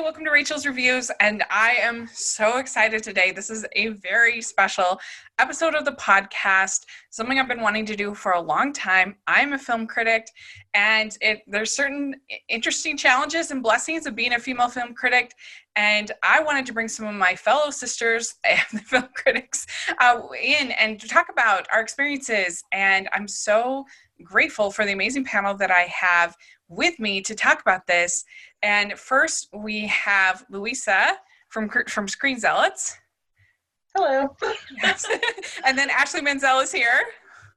Welcome to Rachel's Reviews. And I am so excited today. This is a very special episode of the podcast, something I've been wanting to do for a long time. I'm a film critic, and it, there's certain interesting challenges and blessings of being a female film critic. And I wanted to bring some of my fellow sisters and the film critics uh, in and to talk about our experiences. And I'm so grateful for the amazing panel that I have with me to talk about this. And first, we have Louisa from from Screen Zealots. Hello. Yes. and then Ashley Menzel is here.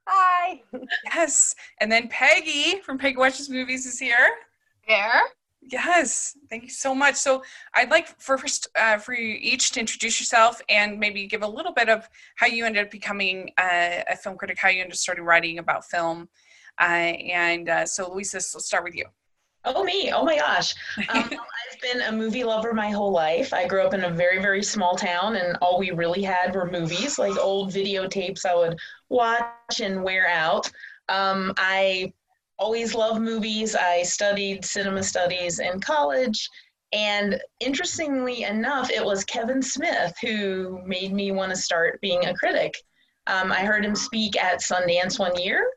Hi. Yes. And then Peggy from Peggy Watches Movies is here. There. Yes. Thank you so much. So I'd like for first uh, for you each to introduce yourself and maybe give a little bit of how you ended up becoming a, a film critic, how you ended up starting writing about film. And uh, so Louisa, let's start with you. Oh, me. Oh, my gosh. Um, I've been a movie lover my whole life. I grew up in a very, very small town, and all we really had were movies, like old videotapes I would watch and wear out. Um, I always loved movies. I studied cinema studies in college. And interestingly enough, it was Kevin Smith who made me want to start being a critic. Um, I heard him speak at Sundance one year,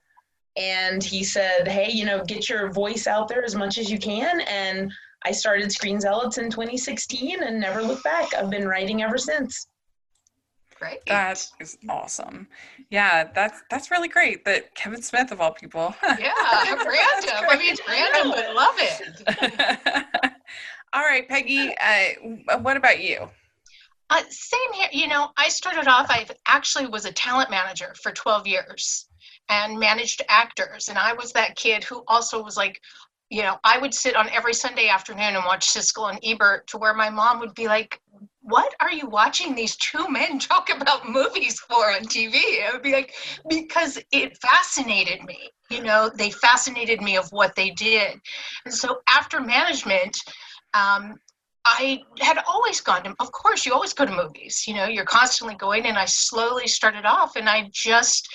and he said, Hey, you know, get your voice out there as much as you can. And I started Screen Zealots in 2016 and never looked back. I've been writing ever since. Great. That is awesome. Yeah, that's that's really great. That Kevin Smith of all people. yeah, random. I mean, it's random, but love it. all right, Peggy. Uh, what about you? Uh, same here. You know, I started off. I actually was a talent manager for 12 years, and managed actors. And I was that kid who also was like, you know, I would sit on every Sunday afternoon and watch Siskel and Ebert to where my mom would be like, what are you watching these two men talk about movies for on TV? I would be like, because it fascinated me. You know, they fascinated me of what they did. And so after management, um, I had always gone to, of course, you always go to movies, you know, you're constantly going. And I slowly started off and I just,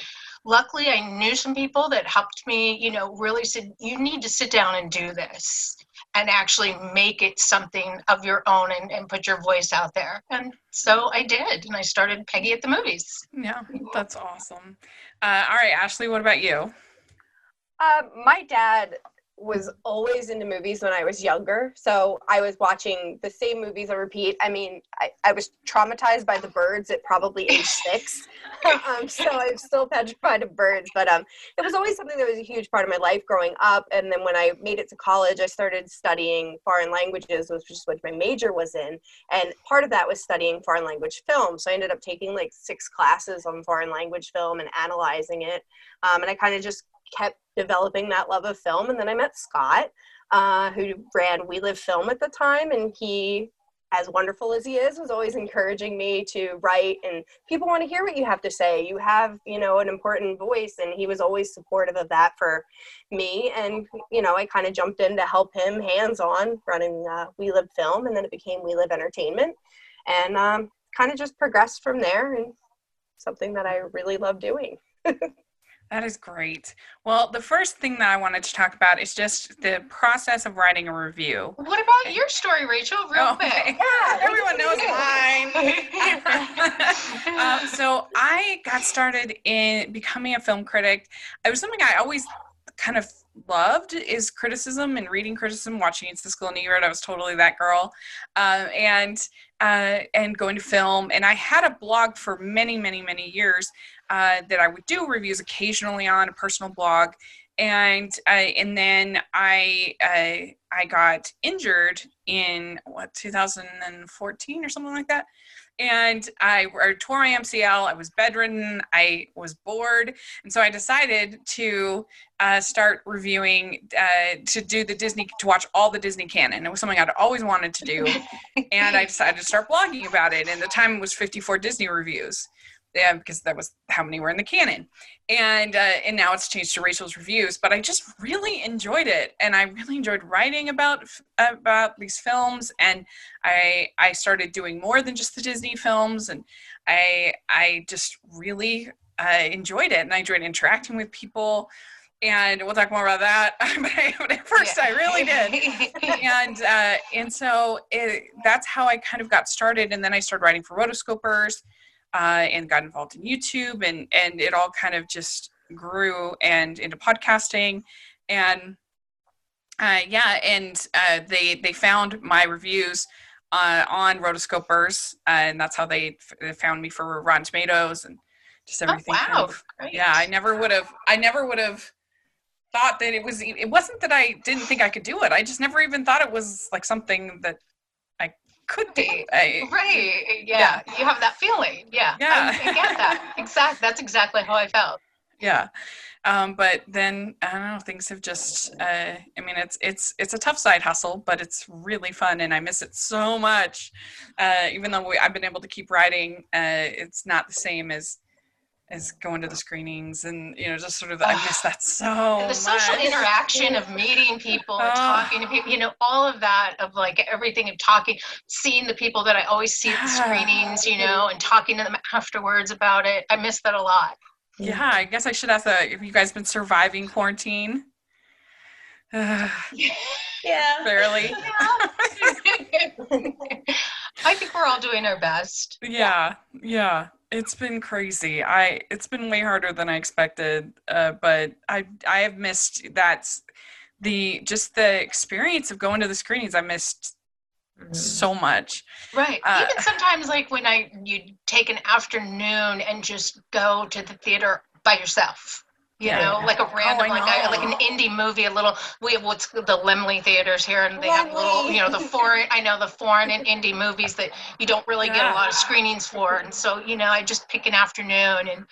luckily i knew some people that helped me you know really said you need to sit down and do this and actually make it something of your own and, and put your voice out there. And so i did and i started peggy at the movies. Yeah that's awesome. Uh, all right ashley what about you? Uh, my dad was always into movies when I was younger. So I was watching the same movies on repeat. I mean, I, I was traumatized by the birds at probably age six. um, so I'm still petrified of birds. But um, it was always something that was a huge part of my life growing up. And then when I made it to college, I started studying foreign languages, which is what my major was in. And part of that was studying foreign language film. So I ended up taking like six classes on foreign language film and analyzing it. Um, and I kind of just kept developing that love of film. And then I met Scott, uh, who ran We Live Film at the time, and he, as wonderful as he is, was always encouraging me to write. And people want to hear what you have to say. You have, you know, an important voice, and he was always supportive of that for me. And you know, I kind of jumped in to help him hands on running uh, We Live Film, and then it became We Live Entertainment, and um, kind of just progressed from there. And something that I really love doing. That is great. Well, the first thing that I wanted to talk about is just the process of writing a review. What about your story, Rachel? Real oh, quick. Okay. Yeah, everyone knows mine. um, so I got started in becoming a film critic. It was something I always kind of loved is criticism and reading criticism, watching It's the School Siskel and Ebert. I was totally that girl, uh, and uh, and going to film. And I had a blog for many, many, many years uh, that I would do reviews occasionally on a personal blog. And uh, and then I uh, I got injured in what 2014 or something like that, and I, I tore my MCL. I was bedridden. I was bored, and so I decided to uh, start reviewing uh, to do the Disney to watch all the Disney canon. It was something I'd always wanted to do, and I decided to start blogging about it. And the time was 54 Disney reviews yeah, because that was how many were in the canon, and uh, and now it's changed to Rachel's reviews. But I just really enjoyed it, and I really enjoyed writing about about these films. And I I started doing more than just the Disney films, and I I just really uh, enjoyed it, and I enjoyed interacting with people. and we'll talk more about that. but, at first, I really did. and uh, and so it, that's how I kind of got started. And then I started writing for rotoscopers uh, and got involved in YouTube, and and it all kind of just grew and into podcasting, and uh, yeah, and uh, they they found my reviews uh, on rotoscopers, and that's how they f- found me for Rotten Tomatoes and just Oh, everything. kind wow. of- yeah, I never would have. I never would have thought that it was. It wasn't that I didn't think I could do it. I just never even thought it was like something that could be. I, Right. Yeah. You have that feeling. Yeah. Yeah. I, I get that. Exactly. That's exactly how I felt. yeah. Um, but then I don't know. Things have just. Uh, I mean, it's it's it's a tough side hustle, but it's really fun, and I miss it so much. Uh, even though we, I've been able to keep writing, uh, it's not the same as as going to the screenings and you know just sort of I miss that so the social much. interaction of meeting people Oh. talking to people, you know, all of that of like everything of talking, seeing the people that I always see at the screenings, you know, and talking to them afterwards about it. I miss that a lot. Yeah, I guess I should ask that. Have you guys been surviving quarantine? Uh, Yeah. barely. I think we're all doing our best. Yeah, yeah. It's been crazy. I it's been way harder than I expected. Uh, but I I have missed that's the just the experience of going to the screenings. I missed so much. Right. Uh, Even sometimes like when I you take an afternoon and just go to the theater by yourself. You Yeah. know, like a random, I like a, like an indie movie, a little. We have what's the Laemmle theaters here, and they have little, you know, the foreign. I know the foreign and indie movies that you don't really get a lot of screenings for, and so you know, I just pick an afternoon, and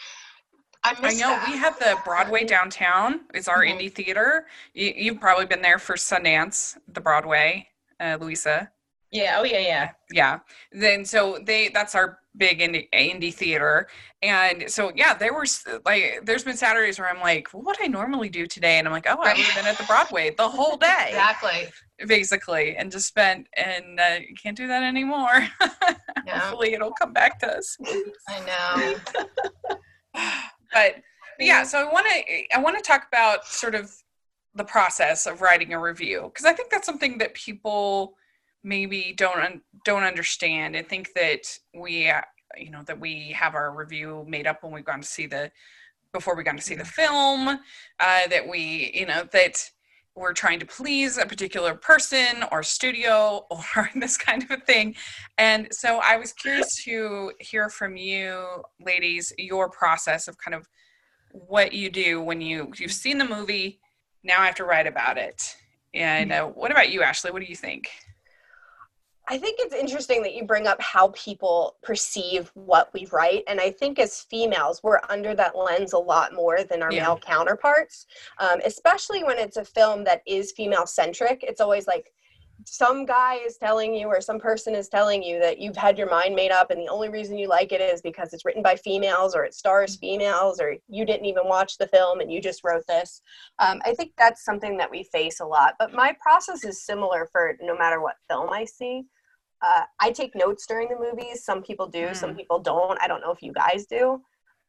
I I know that. we have the Broadway downtown. It's our Mhm. indie theater. You, you've probably been there for Sundance, the Broadway, uh, Louisa. Yeah. Oh yeah. Yeah. yeah then so they that's our big indie, indie theater and so yeah there was like there's been saturdays where i'm like what would i normally do today and i'm like oh i Right. would have been at the broadway the whole day exactly. basically and just spent and uh, you can't do that anymore hopefully it'll come back to us I know. but, but yeah so i want to i want to talk about sort of the process of writing a review because i think that's something that people maybe don't un- don't understand. And think that we you know that we have our review made up when we've gone to see the before we gone to see the film uh, that we you know that we're trying to please a particular person or studio or this kind of a thing. And so i was curious to hear from you ladies your process of kind of what you do when you you've seen the movie now i have to write about it. And uh, what about you ashley? What do you think I think it's interesting that you bring up how people perceive what we write. And I think as females, we're under that lens a lot more than our Yeah. male counterparts, um, especially when it's a film that is female centric. It's always like some guy is telling you, or some person is telling you that you've had your mind made up, and the only reason you like it is because it's written by females, or it stars females, or you didn't even watch the film and you just wrote this. Um, I think that's something that we face a lot. But my process is similar for no matter what film I see. Uh, I take notes during the movies. Some people do, some people don't. I don't know if you guys do.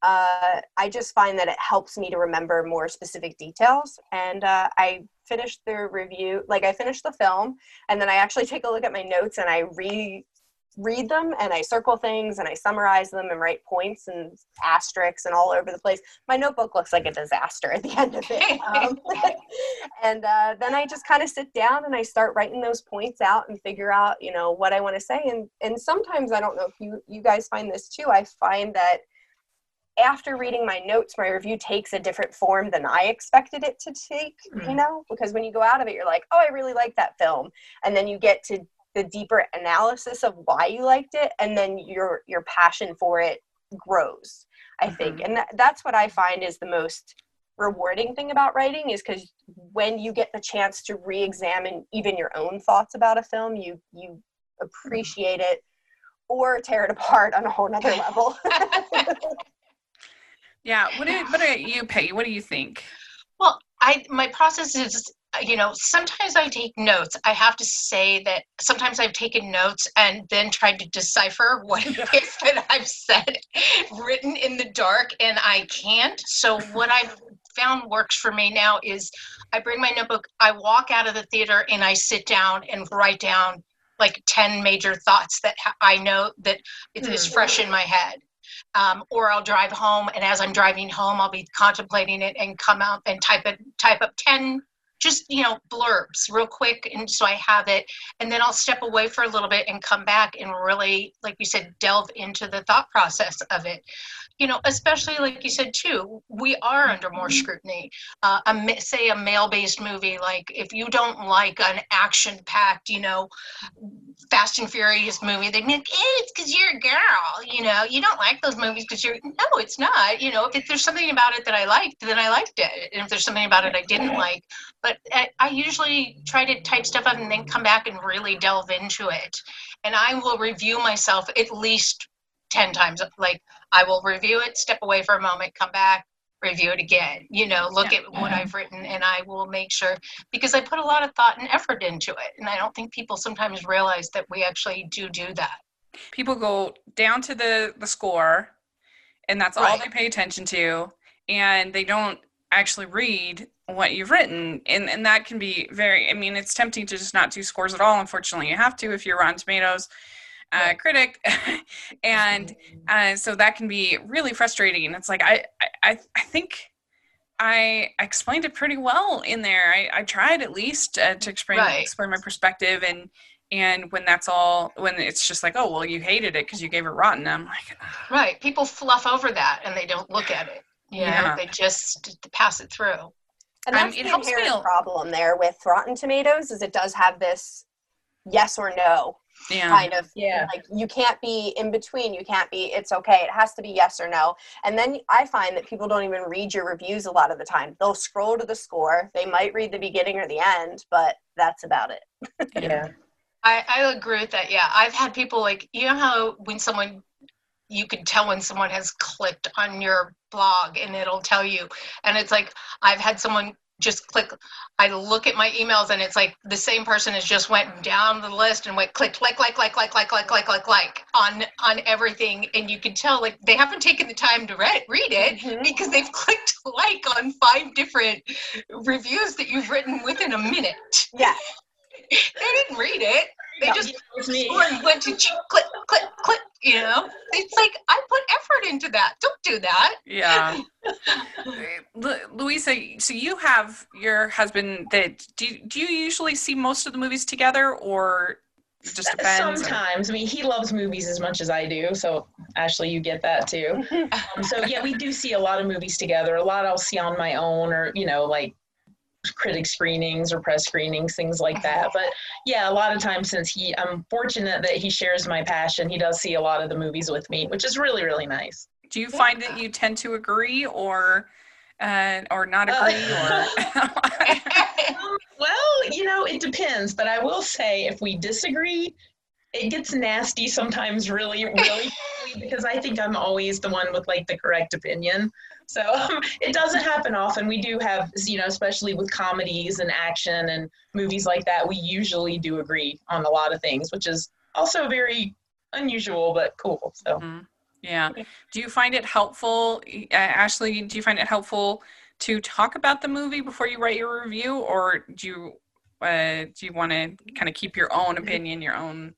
Uh, I just find that it helps me to remember more specific details. And uh, I finished the review, like I finished the film, and then I actually take a look at my notes and I re read them and I circle things and I summarize them and write points and asterisks and all over the place. My notebook looks like a disaster at the end of it. Um, and uh, then I just kind of sit down and I start writing those points out and figure out, you know, what I want to say. And and sometimes I don't know if you you guys find this too. I find that after reading my notes, my review takes a different form than I expected it to take. You Mm. know, because when you go out of it, you're like, oh, I really like that film, and then you get to the deeper analysis of why you liked it, and then your your passion for it grows. I think, mm-hmm. and that, that's what I find is the most rewarding thing about writing is because when you get the chance to re-examine even your own thoughts about a film you you mm-hmm. appreciate it or tear it apart on a whole nother level. Yeah what do what about you peggy what do you think? Well, I my process is you know sometimes I take notes. I have to say that sometimes I've taken notes and then tried to decipher what it is that I've said written in the dark, and I can't. So what I've found works for me now is I bring my notebook, I walk out of the theater and I sit down and write down like 10 major thoughts that I know that it is Hmm. fresh in my head. Um, or I'll drive home and as I'm driving home, I'll be contemplating it and come out and type it, type up 10 just, you know, blurbs real quick. And so I have it. And then I'll step away for a little bit and come back and really, like you said, delve into the thought process of it you know, especially like you said too, we are under more scrutiny. Uh, a, say a male-based movie, like if you don't like an action-packed, you know, Fast and Furious movie, they make eh, it's because you're a girl. You know, you don't like those movies because you're. No, it's not. You know, if there's something about it that I liked, then I liked it. And if there's something about it I didn't like, but I, I usually try to type stuff up and then come back and really delve into it. And I will review myself at least 10 times like i will review it step away for a moment come back review it again. You know look Yeah. at what i've written and i will make sure because i put a lot of thought and effort into it and i don't think people sometimes realize that we actually do do that. People go down to the the score and that's all they pay attention to and they don't actually read what you've written and and that can be very i mean it's tempting to just not do scores at all unfortunately. You have to if you're rotten tomatoes uh, Right. critic and uh, so that can be really frustrating it's like i i i think I I explained it pretty well in there. I, I tried at least uh, to explain Right. explain my perspective, and and when that's all, when it's just like, oh well, you hated it because you gave it rotten. I'm like, right people fluff over that and they don't look at it you know Yeah. they just pass it through And Um, that's it the helps me inherent a- problem there with Rotten Tomatoes is it does have this yes or no yeah, kind of Yeah. like you can't be in between you can't be it's okay it has to be yes or no and then i find that people don't even read your reviews a lot of the time they'll scroll to the score they might read the beginning or the end but that's about it Yeah. I, I agree with that. Yeah. I've had people like, you know how when someone, you can tell when someone has clicked on your blog and it'll tell you. And it's like, I've had someone just click, I look at my emails and it's like the same person has just went down the list and went click, like, like, like, like, like, like, like, like, like on, on everything. And you can tell like they haven't taken the time to read, read it Mhm. because they've clicked like on five different reviews that you've written within a minute. yeah They didn't read it. They Yeah, just it was me. scored went to ch- click, click, click. You know, it's like I put effort into that. Don't do that. yeah. Lu- Louisa, so you have your husband that do you, do you usually see most of the movies together or just depends? or- Sometimes. I mean, he loves movies as much as I do. So, Ashley, you get that too. Um, so, yeah, we do see a lot of movies together. A lot I'll see on my own or, you know, like critic screenings or press screenings, things like that. But yeah, a lot of times since he, I'm fortunate that he shares my passion, he does see a lot of the movies with me, which is really, really nice. Do you find that you tend to agree or uh, or not agree or Um, well, you know, it depends, but I will say if we disagree, it gets nasty sometimes really, really because I think I'm always the one with like the correct opinion. So um, it doesn't happen often. We do have, you know, especially with comedies and action and movies like that, we usually do agree on a lot of things, which is also very unusual but cool. So Mhm. Yeah. Do you find it helpful, uh, Ashley? Do you find it helpful to talk about the movie before you write your review, or do you uh, do you want to kind of keep your own opinion, your own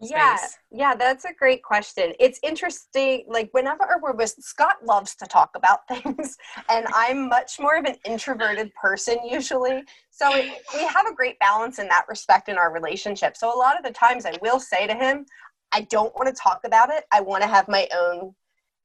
Yeah, space? yeah, that's a great question. It's interesting. Like whenever we're with Scott loves to talk about things, and I'm much more of an introverted person usually. So it, we have a great balance in that respect in our relationship. So a lot of the times I will say to him, I don't want to talk about it. I want to have my own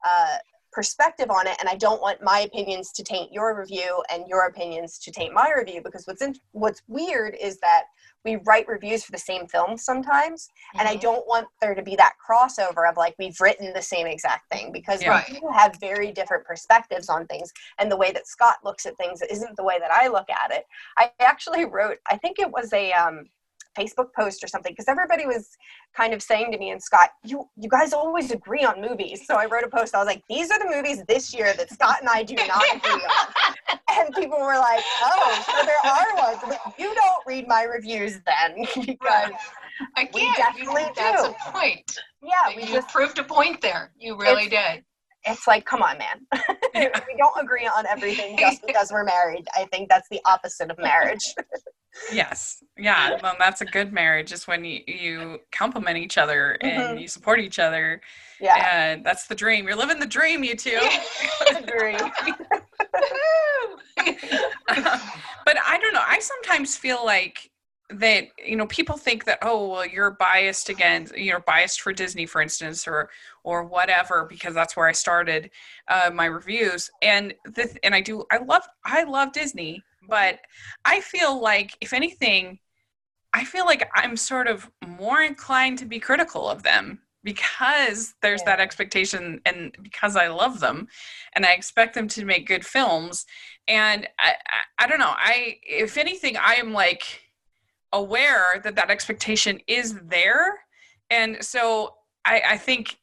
uh, perspective on it, and I don't want my opinions to taint your review and your opinions to taint my review. Because what's in, what's weird is that we write reviews for the same films sometimes and I Mhm. don't want there to be that crossover of like we've written the same exact thing because Yeah. we have very different perspectives on things and the way that Scott looks at things isn't the way that I look at it. I actually wrote I think it was a um, Facebook post or something because everybody was kind of saying to me and Scott, you you guys always agree on movies. So I wrote a post. I was like, these are the movies this year that Scott and I do not agree on. And people were like, oh, so there are ones. But you don't read my reviews then because Again, We definitely that's do. a point. yeah, we you just proved a point there. You really did. it's like, come on, man. We don't agree on everything just because we're married. I think that's the opposite of marriage. Yes. Yeah. Well, that's a good marriage is when you, you compliment each other and Mhm. you support each other. Yeah, And that's the dream. You're living the dream, you two. agree. but I don't know. I sometimes feel like that you know people think that oh well you're biased against you're biased for Disney for instance or or whatever because that's where I started uh, my reviews and the, and I do I love I love Disney but I feel like if anything I feel like I'm sort of more inclined to be critical of them because there's that expectation and because I love them and I expect them to make good films. And I, I, I don't know i if anything i am like aware that that expectation is there. And so i i think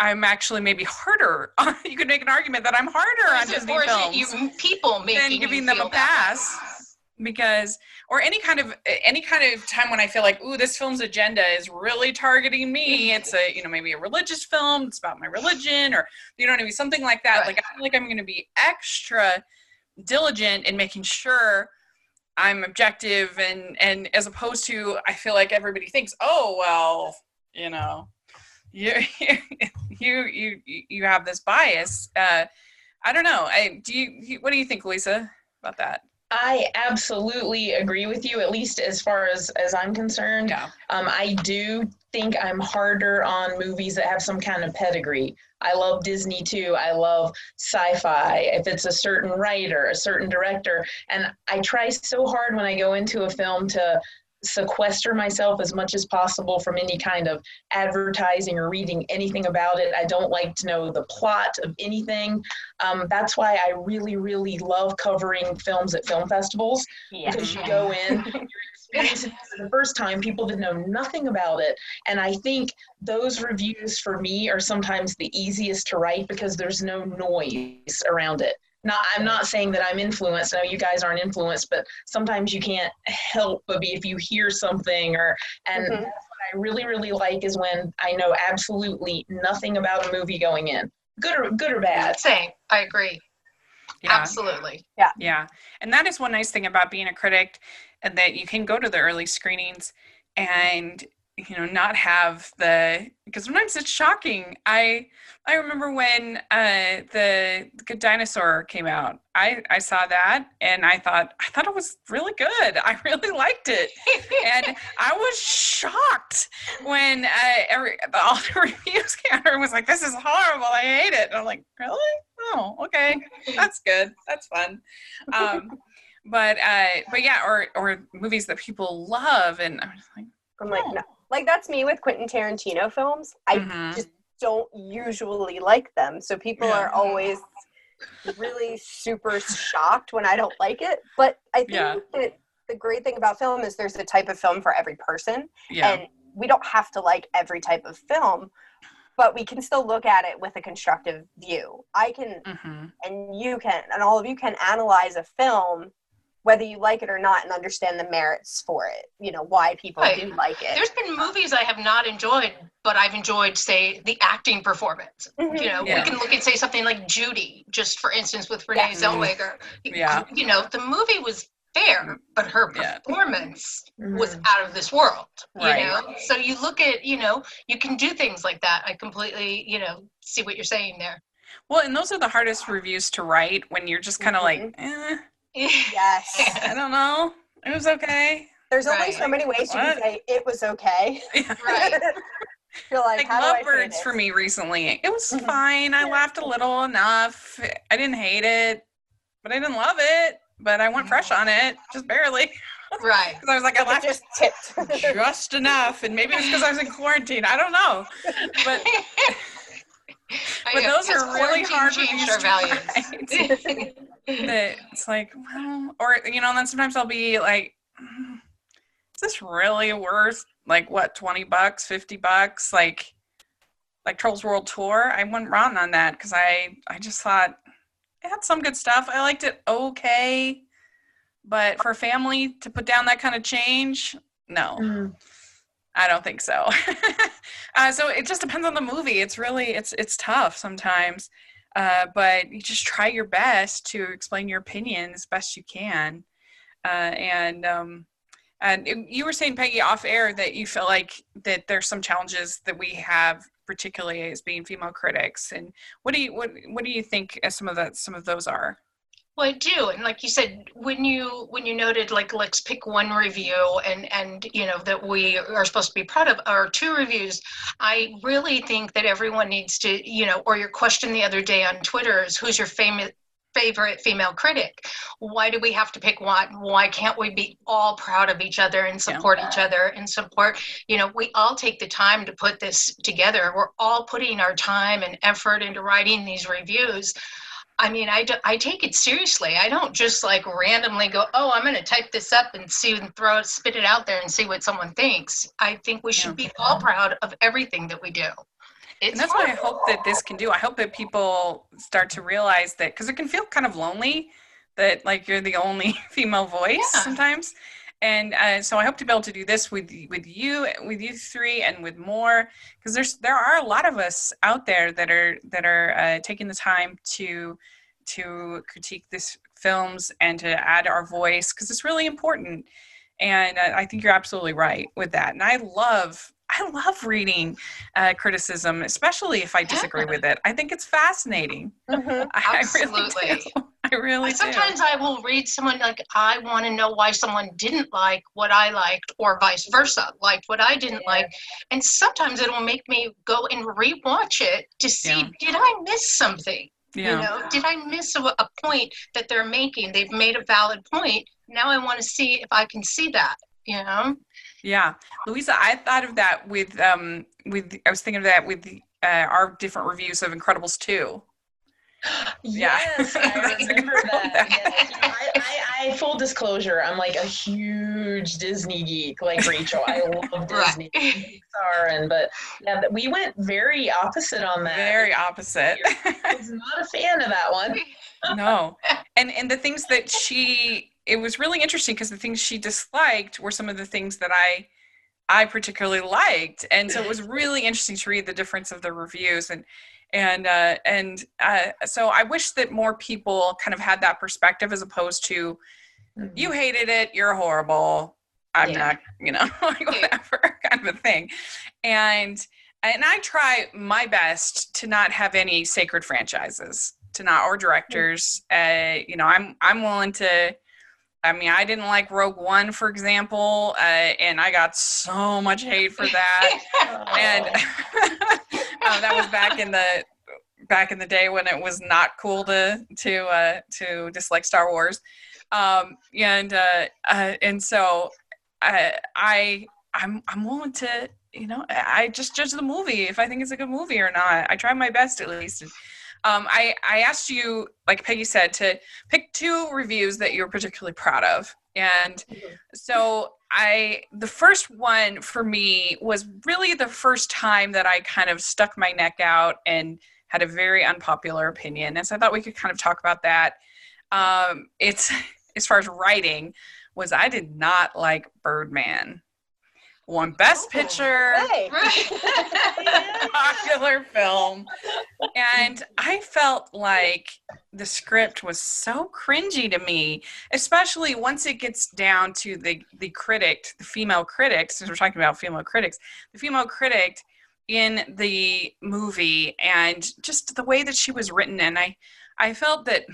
i'm actually maybe harder you could make an argument that i'm harder on disney films you people making than giving them a way? pass because or any kind of any kind of time when i feel like ooh this film's agenda is really targeting me it's a you know maybe a religious film it's about my religion or you know what i mean something like that Right. like i feel like i'm going to be extra diligent in making sure i'm objective and and as opposed to i feel like everybody thinks oh well you know you you you you have this bias uh i don't know i do you what do you think lisa about that I absolutely agree with you, at least as far as, as I'm concerned. yeah Um, I do think I'm harder on movies that have some kind of pedigree. I love Disney too. I love sci fi. If it's a certain writer, a certain director. And I try so hard when I go into a film to sequester myself as much as possible from any kind of advertising or reading anything about it. I don't like to know the plot of anything. Um, that's why I really, really love covering films at film festivals Yeah. because you go in, you're experiencing for the first time, people that know nothing about it. And I think those reviews for me are sometimes the easiest to write because there's no noise around it. Not, I'm not saying that I'm influenced. No, you guys aren't influenced, but sometimes you can't help but be if you hear something or and Mhm. what I really, really like is when I know absolutely nothing about a movie going in. Good or good or bad. Same. I agree. Absolutely. Yeah Absolutely. Yeah. And that is one nice thing about being a critic and that you can go to the early screenings and you know not have the because sometimes it's shocking. I I remember when uh the Good Dinosaur came out. I I saw that and I thought I thought it was really good. I really liked it. And I was shocked when uh, every all the reviews came out was like, "This is horrible. I hate it." And I'm like, "Really? Oh, okay, that's good. That's fun." Um, but uh, but yeah, or or movies that people love, and I'm like, I'm like, Oh. no. Like that's me with Quentin Tarantino films. I mhm. just don't usually like them. So people Yeah. are always really super shocked when I don't like it. But I think Yeah. that the great thing about film is there's a type of film for every person. yeah, And we don't have to like every type of film, but we can still look at it with a constructive view. I can hmm and you can and all of you can analyze a film whether you like it or not and understand the merits for it. You know, why people Right. do like it. There's been movies I have not enjoyed, but I've enjoyed, say, the acting performance. Mhm. You know, Yeah. we can look at, say, something like Judy, just for instance, with Renee Yeah. Zellweger. Yeah. You know, the movie was fair, but her Yeah. performance was out of this world. You Right. know, so you look at, you know, you can do things like that. I completely, you know, see what you're saying there. Well, and those are the hardest reviews to write when you're just kind of like, Mhm. eh, Yes. I don't know, it was okay. There's only so many ways you What? can say it was okay. Right. You're like, like how do I say lovebirds for me recently it was Mhm. fine i laughed a little enough i didn't hate it but i didn't love it but i went fresh on it just barely right. because i was like i Like, laughed just tipped. just enough and maybe it's because i was in quarantine i don't know but but Yeah, those are really hard changed reviews our values. that it's like well or you know and then sometimes i'll be like "Mm, is this really worth like what 20 bucks 50 bucks like like trolls world tour i went wrong on that because i i just thought it had some good stuff i liked it okay but for family to put down that kind of change no Mhm. I don't think so. uh, so it just depends on the movie. It's really it's it's tough sometimes. uh, but you just try your best to explain your opinion as best you can. Uh, and um, and it, you were saying, Peggy, off air that you feel like that there's some challenges that we have, particularly as being female critics. And what do you what what do you think some of that some of those are? Well, I do, and like you said, when you when you noted like let's pick one review and and you know that we are supposed to be proud of our two reviews, I really think that everyone needs to you know, or your question the other day on Twitter is who's your famous favorite female critic. Why do we have to pick one? Why can't we be all proud of each other and support yeah. each other and support? You know, we all take the time to put this together. We're all putting our time and effort into writing these reviews. I mean, I, do, I take it seriously. I don't just like randomly go, oh, I'm going to type this up and see and throw it, spit it out there and see what someone thinks. I think we should be all proud of everything that we do. It's and that's what I hope that this can do. I hope that people start to realize that because it can feel kind of lonely that like you're the only female voice yeah. sometimes. And uh, so I hope to be able to do this with with you, with you three, and with more, because there's there are a lot of us out there that are that are uh, taking the time to to critique these films and to add our voice because it's really important. And uh, I think you're absolutely right with that. And I love I love reading uh, criticism, especially if I disagree yeah. with it. I think it's fascinating. Mm-hmm. Absolutely. Really. I really Sometimes I will read someone like I want to know why someone didn't like what I liked, or vice versa, liked what I didn't yeah. like. And sometimes it'll make me go and rewatch it to see yeah. did I miss something? Yeah. You know, did I miss a, a point that they're making? They've made a valid point. Now I want to see if I can see that. You know. Yeah, Louisa, I thought of that with um with I was thinking of that with the, uh, our different reviews of Incredibles 2. Yes, I remember that. I, I, I, full disclosure, I'm like a huge Disney geek, like Rachel. I love Disney, Pixar, and but yeah, we went very opposite on that. Very opposite. I was not a fan of that one. no, and and the things that she it was really interesting because the things she disliked were some of the things that I I particularly liked, and so it was really interesting to read the difference of the reviews and and uh, and uh, so I wish that more people kind of had that perspective as opposed to mm-hmm. you hated it, you're horrible, I'm yeah. not, you know, like whatever kind of a thing, and and I try my best to not have any sacred franchises, to not or directors. Uh, you know, I'm I'm willing to I mean, I didn't like Rogue One, for example, uh, and I got so much hate for that. and uh, that was back in the back in the day when it was not cool to to uh, to dislike Star Wars. Um, and uh, uh, and so I, I I'm I'm willing to you know I just judge the movie if I think it's a good movie or not. I try my best at least. Um, I, I asked you, like Peggy said, to pick two reviews that you're particularly proud of. And mm-hmm. so I, the first one for me was really the first time that I kind of stuck my neck out and had a very unpopular opinion. And so I thought we could kind of talk about that. Um, it's as far as writing was I did not like Birdman won Best oh, Picture, hey. popular film. And I felt like the script was so cringy to me, especially once it gets down to the the critic, the female critic, since we're talking about female critics, the female critic in the movie and just the way that she was written. And I I felt that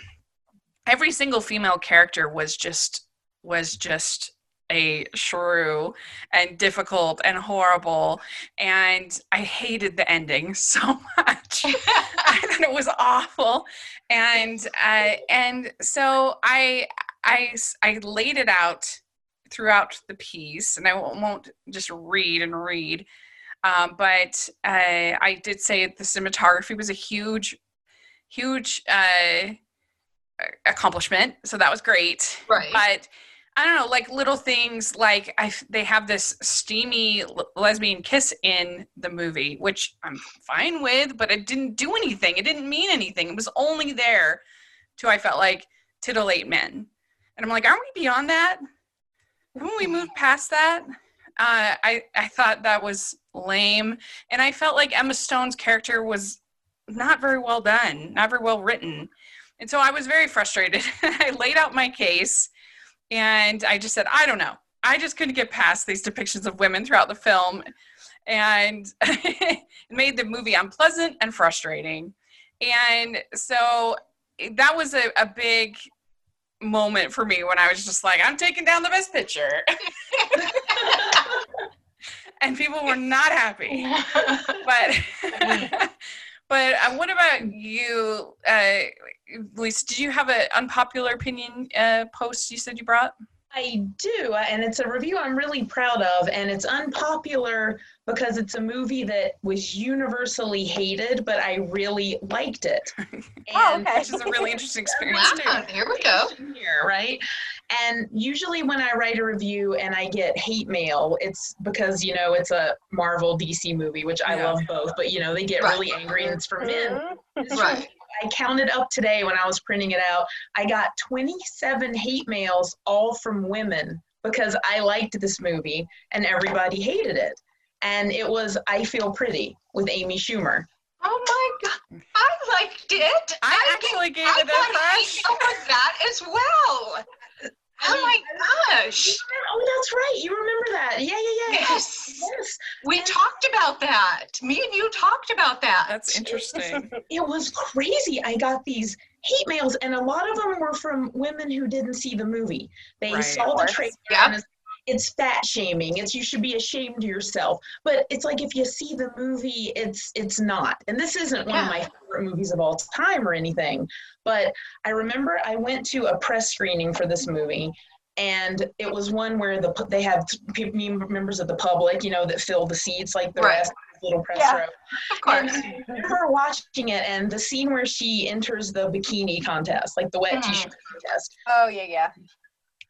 every single female character was just was just a shrew and difficult and horrible and i hated the ending so much. I thought it was awful and uh, and so i i i laid it out throughout the piece and i won't just read and read um, but uh, i did say the cinematography was a huge huge uh, accomplishment so that was great right. but I don't know, like little things like I they have this steamy lesbian kiss in the movie, which I'm fine with, but it didn't do anything. It didn't mean anything. It was only there to I felt like titillate men, and I'm like, aren't we beyond that? Haven't we moved past that? Uh, I I thought that was lame, and I felt like Emma Stone's character was not very well done, not very well written. And so I was very frustrated. I laid out my case and I just said, I don't know. I just couldn't get past these depictions of women throughout the film and it made the movie unpleasant and frustrating. And so that was a, a big moment for me when I was just like, I'm taking down the best picture. and people were not happy. But but uh, what about you, uh, Lisa? Did you have an unpopular opinion uh, post you said you brought? I do, uh, and it's a review I'm really proud of, and it's unpopular because it's a movie that was universally hated, but I really liked it. Oh, okay. Which is a really interesting experience wow, too. here we go. Here, right? And usually when I write a review and I get hate mail, it's because, you know, it's a Marvel DC movie, which I Yeah. love both, but, you know, they get Right. really angry and it's for men. Mhm. Right. review, I counted up today when I was printing it out. I got 27 hate mails, all from women, because I liked this movie and everybody hated it. And it was I Feel Pretty with Amy Schumer. Oh my god, I liked it. I actually gave I it a got crush. hate over that as well. Oh my gosh. Oh, that's right. You remember that. Yeah, yeah, yeah. Yes. Yes. We talked about that. Me and you talked about that. That's interesting. It was crazy. I got these hate mails, and a lot of them were from women who didn't see the movie. They Right. saw the trailer. Yep. and it's, fat shaming. It's you should be ashamed of yourself. But it's like if you see the movie, it's it's not. And this isn't one of my favorite movies of all time or anything. But I remember I went to a press screening for this movie. And it was one where the they have pe- members of the public, you know, that fill the seats like the Right. rest of the little press Yeah. row. Of course. And I remember watching it and the scene where she enters the bikini contest, like the wet Hmm. t-shirt contest. Oh yeah, yeah.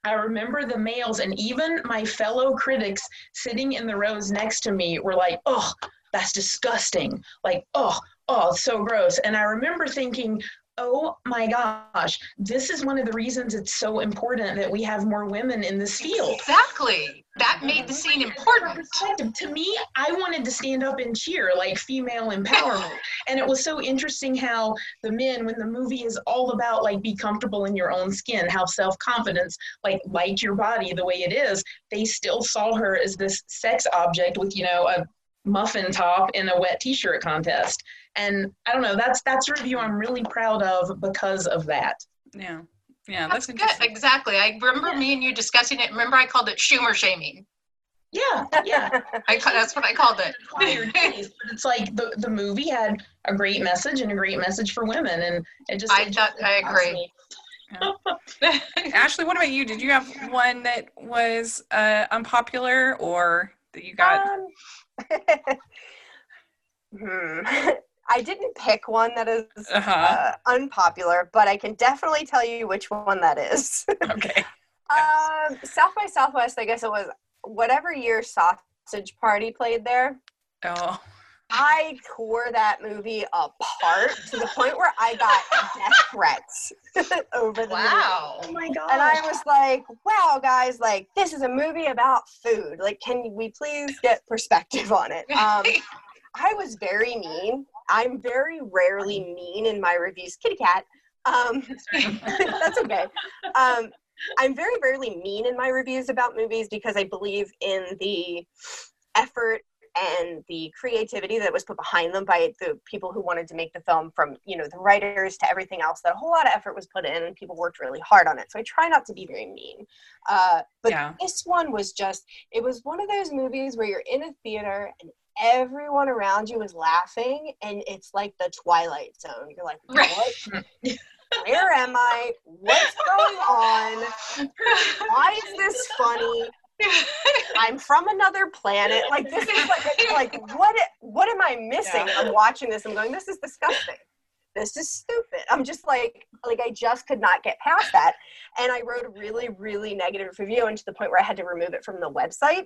I remember the males and even my fellow critics sitting in the rows next to me were like, "Oh, that's disgusting." Like, "Oh, oh, so gross." And I remember thinking, "Oh my gosh, this is one of the reasons it's so important that we have more women in this field." Exactly. That made the scene important. To me, I wanted to stand up and cheer like female empowerment. and it was so interesting how the men, when the movie is all about like be comfortable in your own skin, have self-confidence, like like your body the way it is, they still saw her as this sex object with, you know, a muffin top in a wet t-shirt contest. And I don't know, that's that's a review I'm really proud of because of that. Yeah. Yeah, That's that's, good. Exactly. I remember me and you discussing it. Remember, I called it Schumer shaming. Yeah, yeah. I ca- that's what I called it. but it's like the, the movie had a great message and a great message for women and it just I it thought- just I agree. me. Ashley, what about you? Did you have one that was uh, unpopular or that you got? Um, hmm. I didn't pick one that is Uh-huh. uh, unpopular, but I can definitely tell you which one that is. Okay. um, South by Southwest, I guess it was whatever year Sausage Party played there. Oh, I tore that movie apart to the point where I got death threats over the movie. Wow. Oh my god. And I was like, wow, guys, like, this is a movie about food. Like, can we please get perspective on it? Um, I was very mean. I'm very rarely mean in my reviews. Kitty cat. Um, that's okay. Um, I'm very rarely mean in my reviews about movies because I believe in the effort and the creativity that was put behind them by the people who wanted to make the film from you know the writers to everything else that a whole lot of effort was put in and people worked really hard on it so i try not to be very mean uh, but Yeah. this one was just it was one of those movies where you're in a theater and everyone around you is laughing and it's like the twilight zone you're like what where am i what's going on why is this funny I'm from another planet. Like this is like, like what what am I missing? Yeah. I'm watching this. I'm going, this is disgusting. This is stupid. I'm just like like I just could not get past that. And I wrote a really, really negative review and to the point where I had to remove it from the website.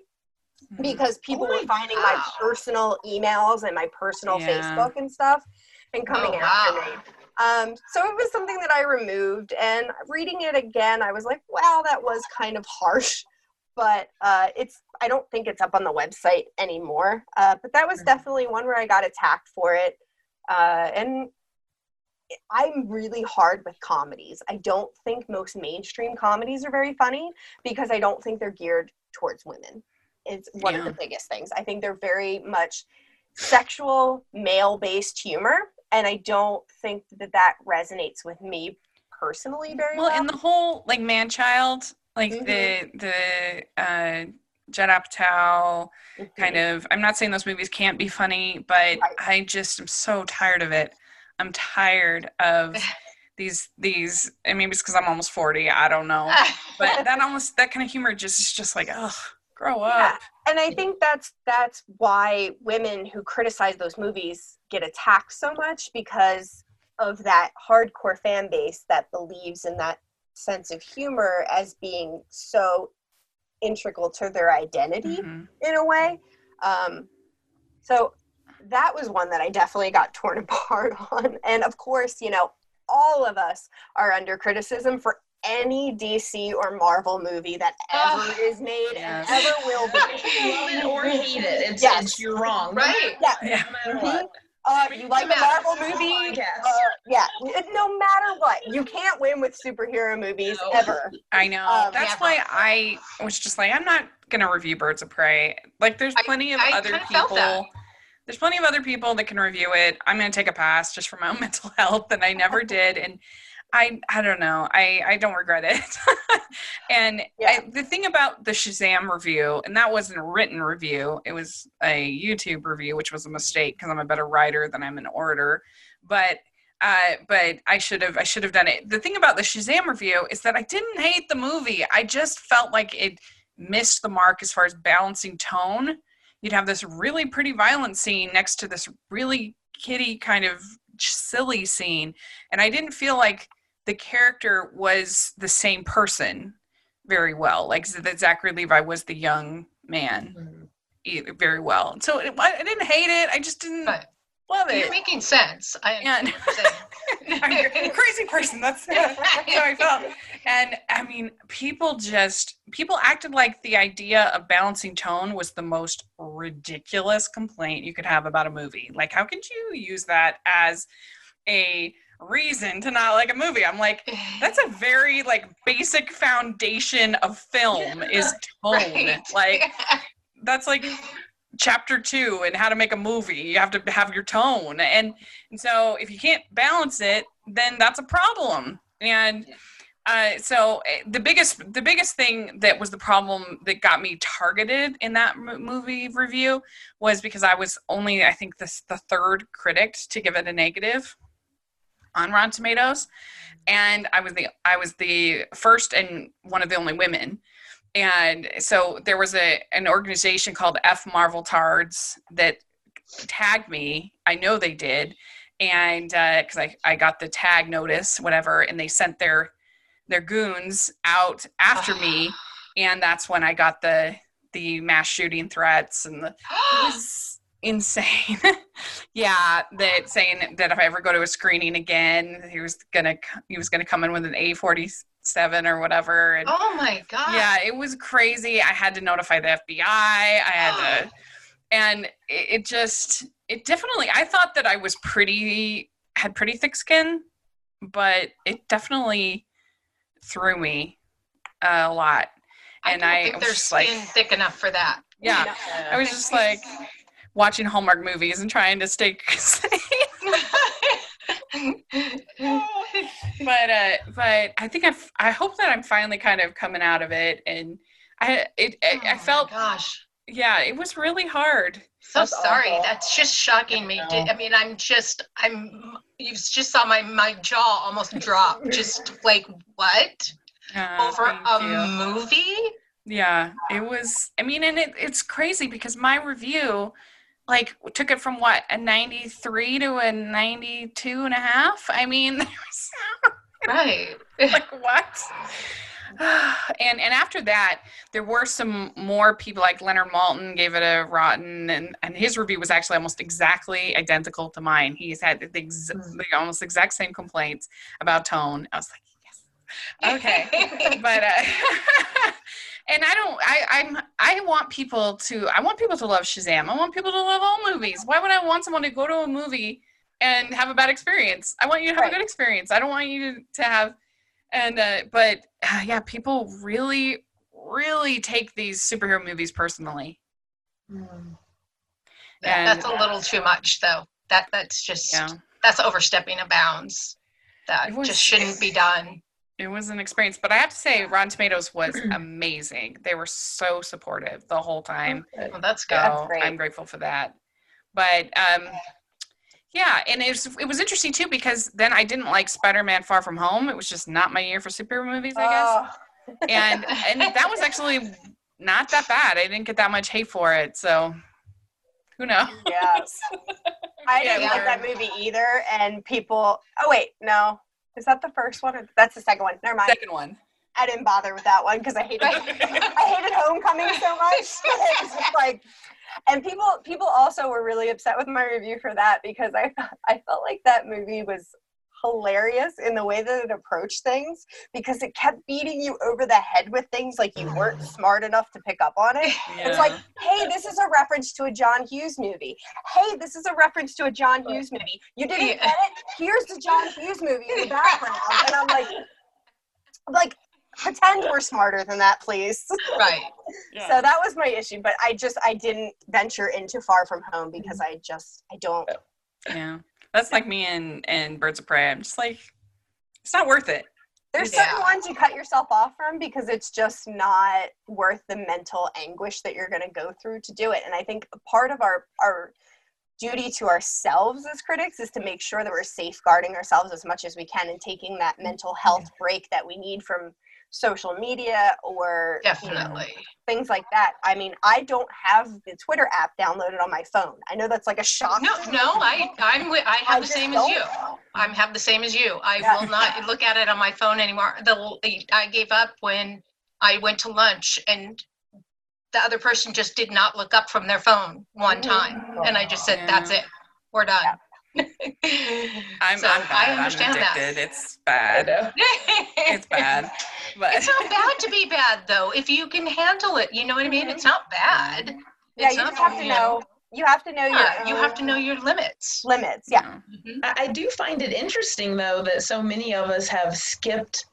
Because people Oh were finding my personal emails and my personal Yeah. Facebook and stuff and coming Oh, after wow. me. Um, so it was something that I removed, and reading it again, I was like, "Wow, that was kind of harsh." But uh, it's I don't think it's up on the website anymore. Uh, but that was Mhm. definitely one where I got attacked for it. Uh, and I'm really hard with comedies. I don't think most mainstream comedies are very funny because I don't think they're geared towards women. It's one of the biggest things. I think they're very much sexual, male based humor. And I don't think that that resonates with me personally very well. Well, in the whole like man child, like Mhm. the the uh Judd Apatow kind Mhm. of I'm not saying those movies can't be funny, but Right. I just am so tired of it. I'm tired of these these and maybe it's because I'm almost 40, I don't know. But that almost that kind of humor just is just like, ugh, grow Yeah. and I think that's that's why women who criticize those movies get attacked so much because of that hardcore fan base that believes in that sense of humor as being so integral to their identity Mhm. in a way. Um, so that was one that I definitely got torn apart on. And of course, you know, all of us are under criticism for any DC or Marvel movie that ever Ugh. is made Yes. and ever will be. If love it or hate it, it's, Yes. it's you're wrong. right. Yeah. Yeah. No matter what. Uh, you like a. Marvel movie? Podcast. Uh, yeah. No matter what, you can't win with superhero movies No. ever. I know. Um, That's Never. why I was just like, I'm not gonna review Birds of Prey. Like, there's I- plenty of I other kinda felt that. people. There's plenty of other people that can review it. I'm gonna take a pass just for my own mental health, and I never did. And I, I don't know. I, I don't regret it. and Yeah. I, the thing about the Shazam review, and that wasn't a written review. It was a YouTube review, which was a mistake because I'm a better writer than I'm an orator. But uh, but I should have I should have done it. The thing about the Shazam review is that I didn't hate the movie. I just felt like it missed the mark as far as balancing tone. You'd have this really pretty violent scene next to this really kitty kind of silly scene, and I didn't feel like the character was the same person very well. Like that Zachary Levi was the young man Mm. e- very well. So it, I didn't hate it. I just didn't But love it. you're making sense. I Yeah. understand what you're saying. I'm a crazy person. That's, that's how I felt. And I mean, people just people acted like the idea of balancing tone was the most ridiculous complaint you could have about a movie. Like, how could you use that as a reason to not like a movie? I'm like, that's a very like basic foundation of film is tone. Right. Like that's like chapter two and how to make a movie you have to have your tone and, and so if you can't balance it then that's a problem and uh, so eh, the biggest the biggest thing that was the problem that got me targeted in that m- movie review was because i was only i think this the third critic to give it a negative on rotten tomatoes and i was the i was the first and one of the only women. And so there was a an organization called F Marvel Tards that tagged me. I know they did, and uh, because I I got the tag notice, whatever, and they sent their their goons out after me, and that's when I got the the mass shooting threats and the insane. yeah, that saying that if I ever go to a screening again, he was gonna he was gonna come in with an A forty seven or whatever, and oh my god. yeah, it was crazy. I had to notify the FBI. I had to, and it, it just, it definitely. I thought that I was pretty, had pretty thick skin, but it definitely threw me a lot. And don't I think was their just like- skin thick enough for that. Yeah, I was just like watching Hallmark movies and trying to stay safe. but uh but i think i've i hope that i'm finally kind of coming out of it and i it, Oh I, I felt gosh. yeah it was really hard So That's sorry. awful. That's just shocking me. I Di- know. I mean, I'm just, I'm, you just saw my, my jaw almost drop. Just like, what? Uh, Over a you. movie? yeah it was i mean and it, it's crazy because my review like took it from what a 93 to a 92 and a half? I mean Right. like what? And and after that there were some more people like leonard maltin gave it a rotten and and his review was actually almost exactly identical to mine. He's had the, ex- Hmm. the almost exact same complaints about tone. I was like yes. Okay. But uh and i don't i i'm i want people to i want people to love shazam i want people to love all movies why would i want someone to go to a movie and have a bad experience. I want you to have Right. a good experience. I don't want you to have and uh but uh, yeah, people really really take these superhero movies personally. Mm. And- that's a little too much, though. That that's just Yeah. that's overstepping a bounds. That was- just shouldn't be done. It was an experience, but I have to say Rotten Tomatoes was amazing. They were so supportive the whole time. Well, that's So good. That's great. I'm grateful for that. But um yeah, and it was it was interesting too because then I didn't like Spider-Man Far From Home. It was just not my year for superhero movies, I guess. Oh, and and that was actually not that bad. I didn't get that much hate for it, so who knows? yes. I didn't like that movie either, and people. Oh wait, no, is that the first one? Or that's the second one. Never mind. Second one. I didn't bother with that one because I hated I hated Homecoming so much. it was just like, and people people also were really upset with my review for that because I I felt like that movie was hilarious in the way that it approached things because it kept beating you over the head with things like you weren't smart enough to pick up on it. It's like, hey, this is a reference to a John Hughes movie. Hey, this is a reference to a John Hughes movie. You didn't Yeah. get it? Here's the John Hughes movie in the background. And I'm like, I'm like, pretend we're smarter than that, please. Right. Yeah. So that was my issue. But I just I didn't venture into Far From Home because mm-hmm. I just I don't yeah. That's like me and and Birds of Prey. I'm just like it's not worth it. there's Yeah. certain ones you cut yourself off from because it's just not worth the mental anguish that you're gonna go through to do it. And I think part of our our duty to ourselves as critics is to make sure that we're safeguarding ourselves as much as we can and taking that mm-hmm. mental health break that we need from social media or you know, Definitely. things like that. I mean, I don't have the Twitter app downloaded on my phone. I know that's like a shock. No, no, I I'm I have I the just same don't. as you. I'm have the same as you. I Yeah. will not look at it on my phone anymore. The I gave up when I went to lunch and the other person just did not look up from their phone one Mhm. time, and I just said, Yeah. "That's it, we're done." I'm, So, I'm I understand I'm that. addicted. It's bad. It's bad. But it's not bad to be bad though if you can handle it. You know what I mean? It's not bad. Yeah, It's you just have to know. You have to know your. Yeah, you have to know your limits. limits. Yeah. Mhm. I, I do find it interesting though that so many of us have skipped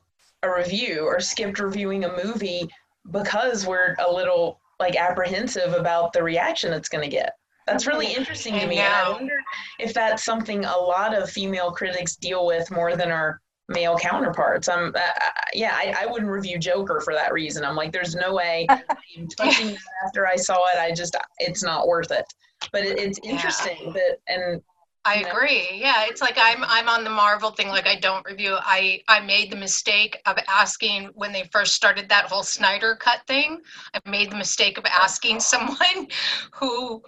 a review or skipped reviewing a movie because we're a little like apprehensive about the reaction it's going to get. That's really interesting to me. And I wonder if that's something a lot of female critics deal with more than our male counterparts. I'm, uh, yeah, I, I wouldn't review Joker for that reason. I'm like, there's no way I'm touching that after I saw it. I just, it's not worth it. But it, it's Yeah. interesting that, and I agree. Yeah, it's like I'm I'm on the Marvel thing. Like I don't review. I I made the mistake of asking when they first started that whole Snyder cut thing. I made the mistake of asking someone who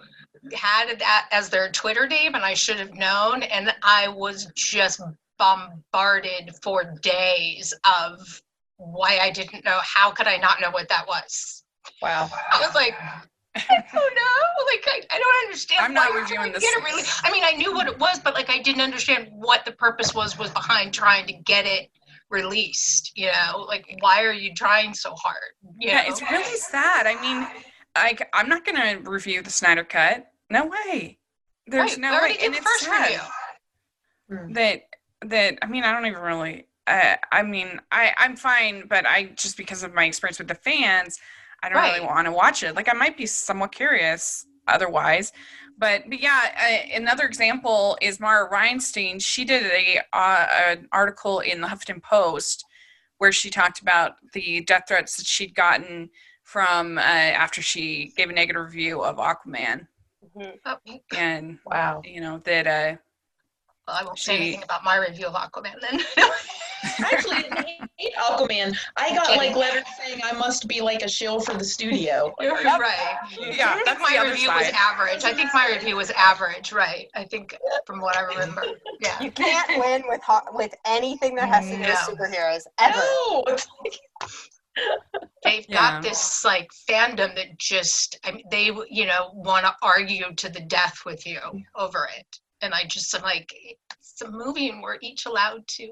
had it a- as their Twitter name, and I should have known. And I was just bombarded for days of why I didn't know. How could I not know what that was? wow. I was like, I don't know. Like, I, I don't understand. I'm not why you're reviewing trying to this. Get it really. I mean, I knew what it was, but like, I didn't understand what the purpose was was behind trying to get it released. You know, like, why are you trying so hard? You yeah, know? it's really sad. I mean, like I'm not gonna review the Snyder cut. No way. There's Right, no already way. did And it's first sad review. that that I mean I don't even really. Uh, I mean I I'm fine, but I just because of my experience with the fans, I don't really want to watch it. Like I might be somewhat curious otherwise. But, but yeah, uh, another example is Mara Reinstein. She did a uh, an article in the Huffington Post where she talked about the death threats that she'd gotten from uh, after she gave a negative review of Aquaman, Mhm. Oh, and Wow. you know that uh, well, I won't say anything about my review of Aquaman then. Actually didn't hate Aquaman. I got like letters saying I must be like a shill for the studio. right. yeah, I think that's my the other review was average. I think my review was average, right? I think from what I remember. Yeah. You can't win with ho- with anything that has to do with superheroes ever. No, it's like, They've Yeah. got this like fandom that just I mean, they you know want to argue to the death with you over it, and I just am like, it's a movie, and we're each allowed to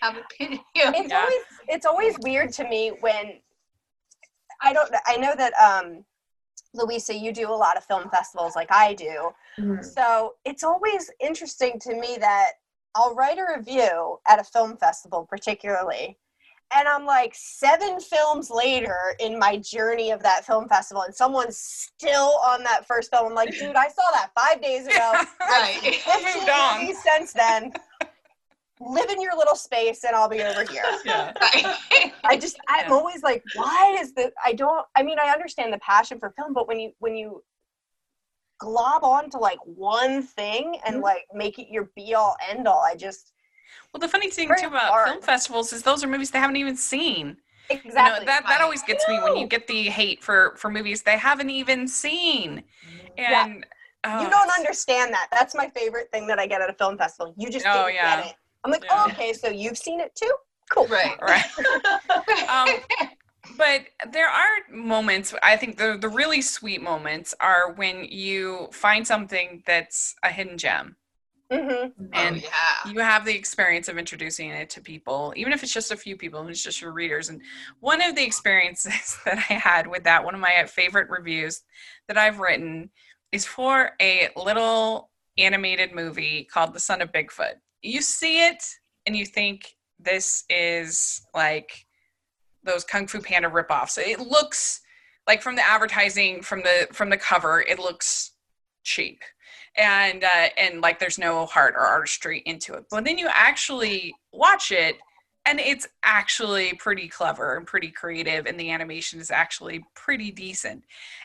have opinion. It's Yeah. always it's always weird to me when I don't I know that um Louisa, you do a lot of film festivals like I do. Mhm. So it's always interesting to me that I'll write a review at a film festival, particularly. And I'm like seven films later in my journey of that film festival, and someone's still on that first film. I'm like, dude, I saw that five days ago. Right. 15 Moved on. since then. Live in your little space, and I'll be over here. Yeah. I just I'm always like, why is the I don't I mean I understand the passion for film, but when you when you glob on to like one thing and Mhm. like make it your be all end all, I just Well, the funny thing too about hard. film festivals is those are movies they haven't even seen. exactly You know, that that always gets me when you get the hate for for movies they haven't even seen. Yeah. And oh, you don't understand that. That's my favorite thing that I get at a film festival. You just Oh, didn't yeah. get it. I'm like, Yeah. oh, okay, so you've seen it too? Cool. Right. Right. Um, but there are moments i think the, the really sweet moments are when you find something that's a hidden gem Mm-hmm. and oh, yeah. you have the experience of introducing it to people even if it's just a few people and it's just your readers and one of the experiences that i had with that one of my favorite reviews that i've written is for a little animated movie called the son of bigfoot you see it and you think this is like those kung fu panda ripoffs it looks like from the advertising from the from the cover it looks cheap and uh, and like there's no heart or artistry into it. But then you actually watch it and it's actually pretty clever and pretty creative and the animation is actually pretty decent.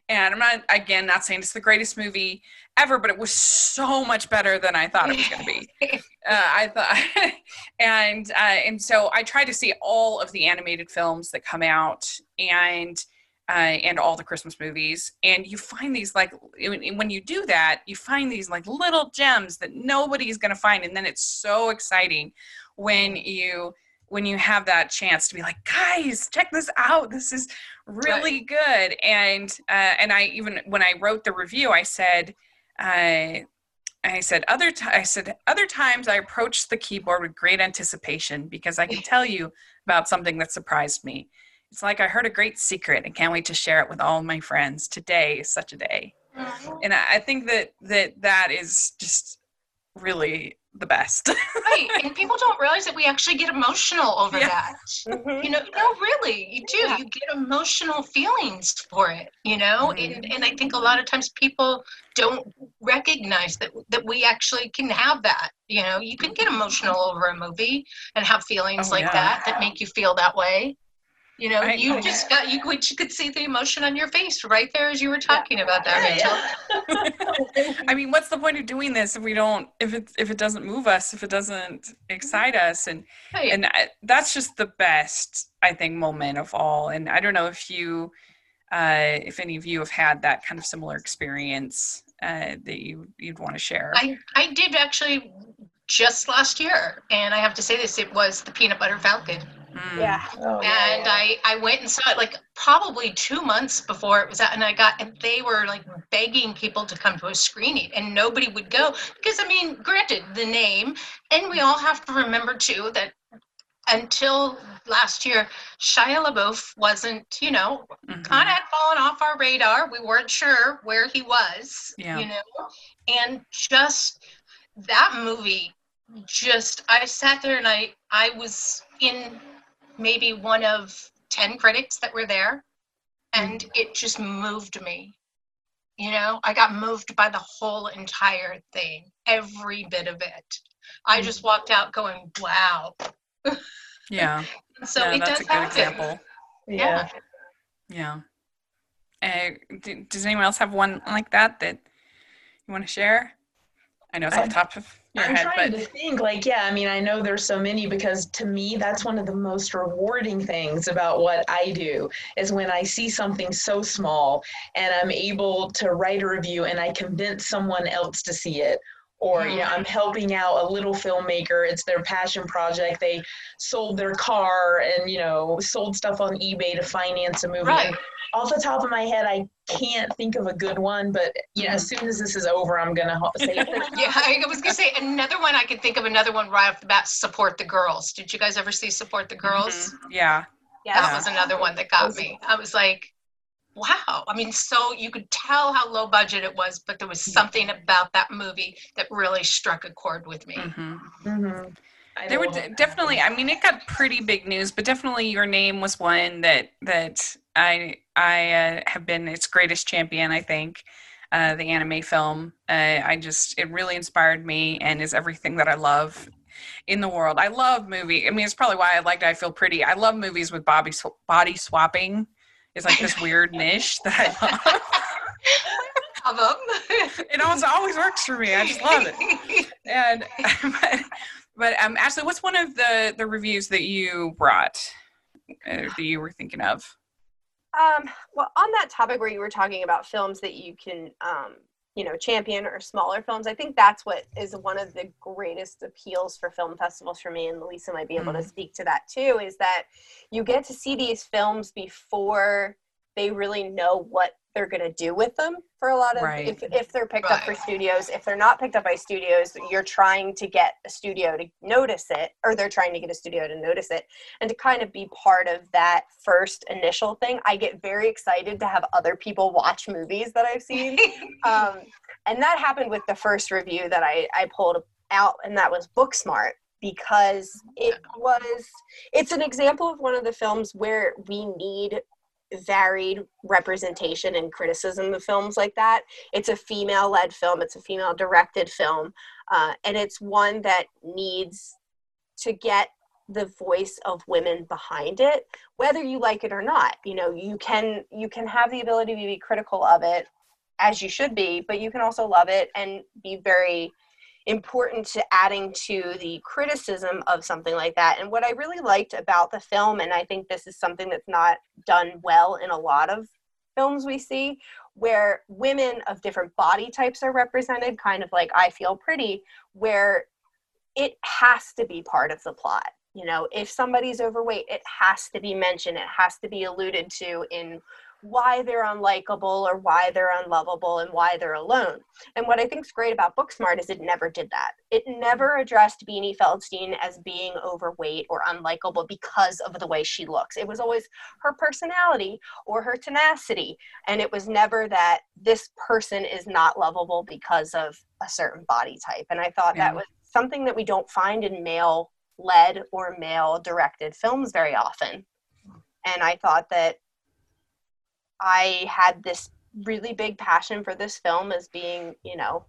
And i'm not again not saying it's the greatest movie ever but it was so much better than i thought it was going to be uh, I thought, and uh, and so I try to see all of the animated films that come out, and uh, and all the Christmas movies, and you find these like when you do that, you find these like little gems that nobody's gonna find, and then it's so exciting when you when you have that chance to be like, guys, check this out. This is really good, and uh, and I even when I wrote the review, I said. Uh, I said other t- I said other times I approached the keyboard with great anticipation because I can tell you about something that surprised me. It's like I heard a great secret and can't wait to share it with all my friends. Today is such a day, and I, I think that that that is just really the best. right. And people don't realize that we actually get emotional over Yeah. that. Mm-hmm. You know, no, really, you do. Yeah. You get emotional feelings for it. You know, Mhm. and and I think a lot of times people don't recognize that that we actually can have that. You know, you can get emotional over a movie and have feelings Oh, like yeah. that that make you feel that way. You know, Right. you just got you could you could see the emotion on your face right there as you were talking about that, Rachel. I mean, what's the point of doing this if we don't if it if it doesn't move us, if it doesn't excite us? And Right. and I, that's just the best i think moment of all. And i don't know if you uh, if any of you have had that kind of similar experience uh, that you you'd want to share. I, I did actually just last year, and I have to say this: it was the Peanut Butter Falcon, Mm. Yeah. Oh, and I I went and saw it like probably two months before it was out, and I got and they were like begging people to come to a screening, and nobody would go because I mean, granted, the name, and we all have to remember too that until last year, Shia LaBeouf wasn't, you know, Mhm. kind of had fallen off our radar. We weren't sure where he was, Yeah. you know, and just that movie, just I sat there and I I was in maybe one of ten critics that were there, and it just moved me. You know, I got moved by the whole entire thing, every bit of it. I just walked out going, "Wow!" yeah So yeah, it that's does a good happen. example Yeah. yeah uh, do, does anyone else have one like that that you want to share i know it's off top of your I'm head trying but to think, like, yeah, I mean, I know there's so many because to me, that's one of the most rewarding things about what I do is when I see something so small and I'm able to write a review and I convince someone else to see it. Or, you know, I'm mm-hmm. helping out a little filmmaker. It's their passion project. They sold their car and, you know, sold stuff on eBay to finance a movie. Right. And off the top of my head, I can't think of a good one, but, you know, as soon as this is over, I'm going to say it. Yeah, I was gonna say another one. I could think of another one right off the bat. Support the girls. Did you guys ever see Support the Girls? Mhm. yeah Yeah. That was another one that got me. I was like, wow. I mean, so you could tell how low budget it was, but there was something about that movie that really struck a chord with me. hmm Mm-hmm. There were d- definitely. I mean, it got pretty big news, but definitely your name was one that that I I uh, have been its greatest champion. I think uh, the anime film. Uh, I just it really inspired me and is everything that I love in the world. I love movie. I mean, it's probably why I liked I Feel Pretty. I love movies with body sw- body swapping. It's like this weird niche that I love. Of them. it always always works for me. I just love it. And but, but um, Ashley, what's one of the the reviews that you brought uh, that you were thinking of? Um, well, on that topic where you were talking about films that you can, um, you know, champion or smaller films, I think that's what is one of the greatest appeals for film festivals for me. And Lisa might be able to Mhm. speak to that too. Is that you get to see these films before they really know what they're going to do with them for a lot of Right. if, if they're picked up for studios. If they're not picked up by studios you're trying to get a studio to notice it or they're trying to get a studio to notice it and to kind of be part of that first initial thing. I get very excited to have other people watch movies that i've seen. Um, and that happened with the first review that I, I pulled out and that was booksmart because it was it's an example of one of the films where we need varied representation and criticism of films like that. It's a female led film. It's a female directed film. Uh, and it's one that needs to get the voice of women behind it whether you like it or not. You know you can you can have the ability to be critical of it as you should be but you can also love it and be very important to adding to the criticism of something like that. And what i really liked about the film and i think this is something that's not done well in a lot of films we see where women of different body types are represented kind of like i feel pretty where it has to be part of the plot. You know if somebody's overweight it has to be mentioned it has to be alluded to in why they're unlikable or why they're unlovable and why they're alone. And what i think is great about booksmart is it never did that. It never addressed beanie feldstein as being overweight or unlikable because of the way she looks. It was always her personality or her tenacity. And it was never that this person is not lovable because of a certain body type. And i thought Yeah. that was something that we don't find in male led or male directed films very often. And i thought that i had this really big passion for this film as being you know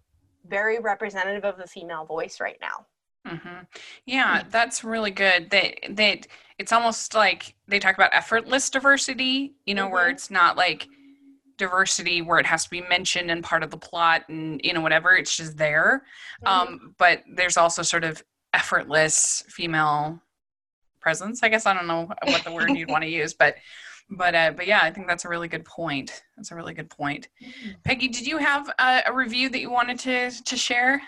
very representative of the female voice right now hmm Yeah, that's really good. That that it's almost like they talk about effortless diversity. You know, where Mhm. it's not like diversity where it has to be mentioned and part of the plot and you know whatever. It's just there. Um, but there's also sort of effortless female presence. I guess I don't know what the word you'd want to use, but but uh, but yeah, I think that's a really good point. That's a really good point. Peggy, did you have a, a review that you wanted to to share?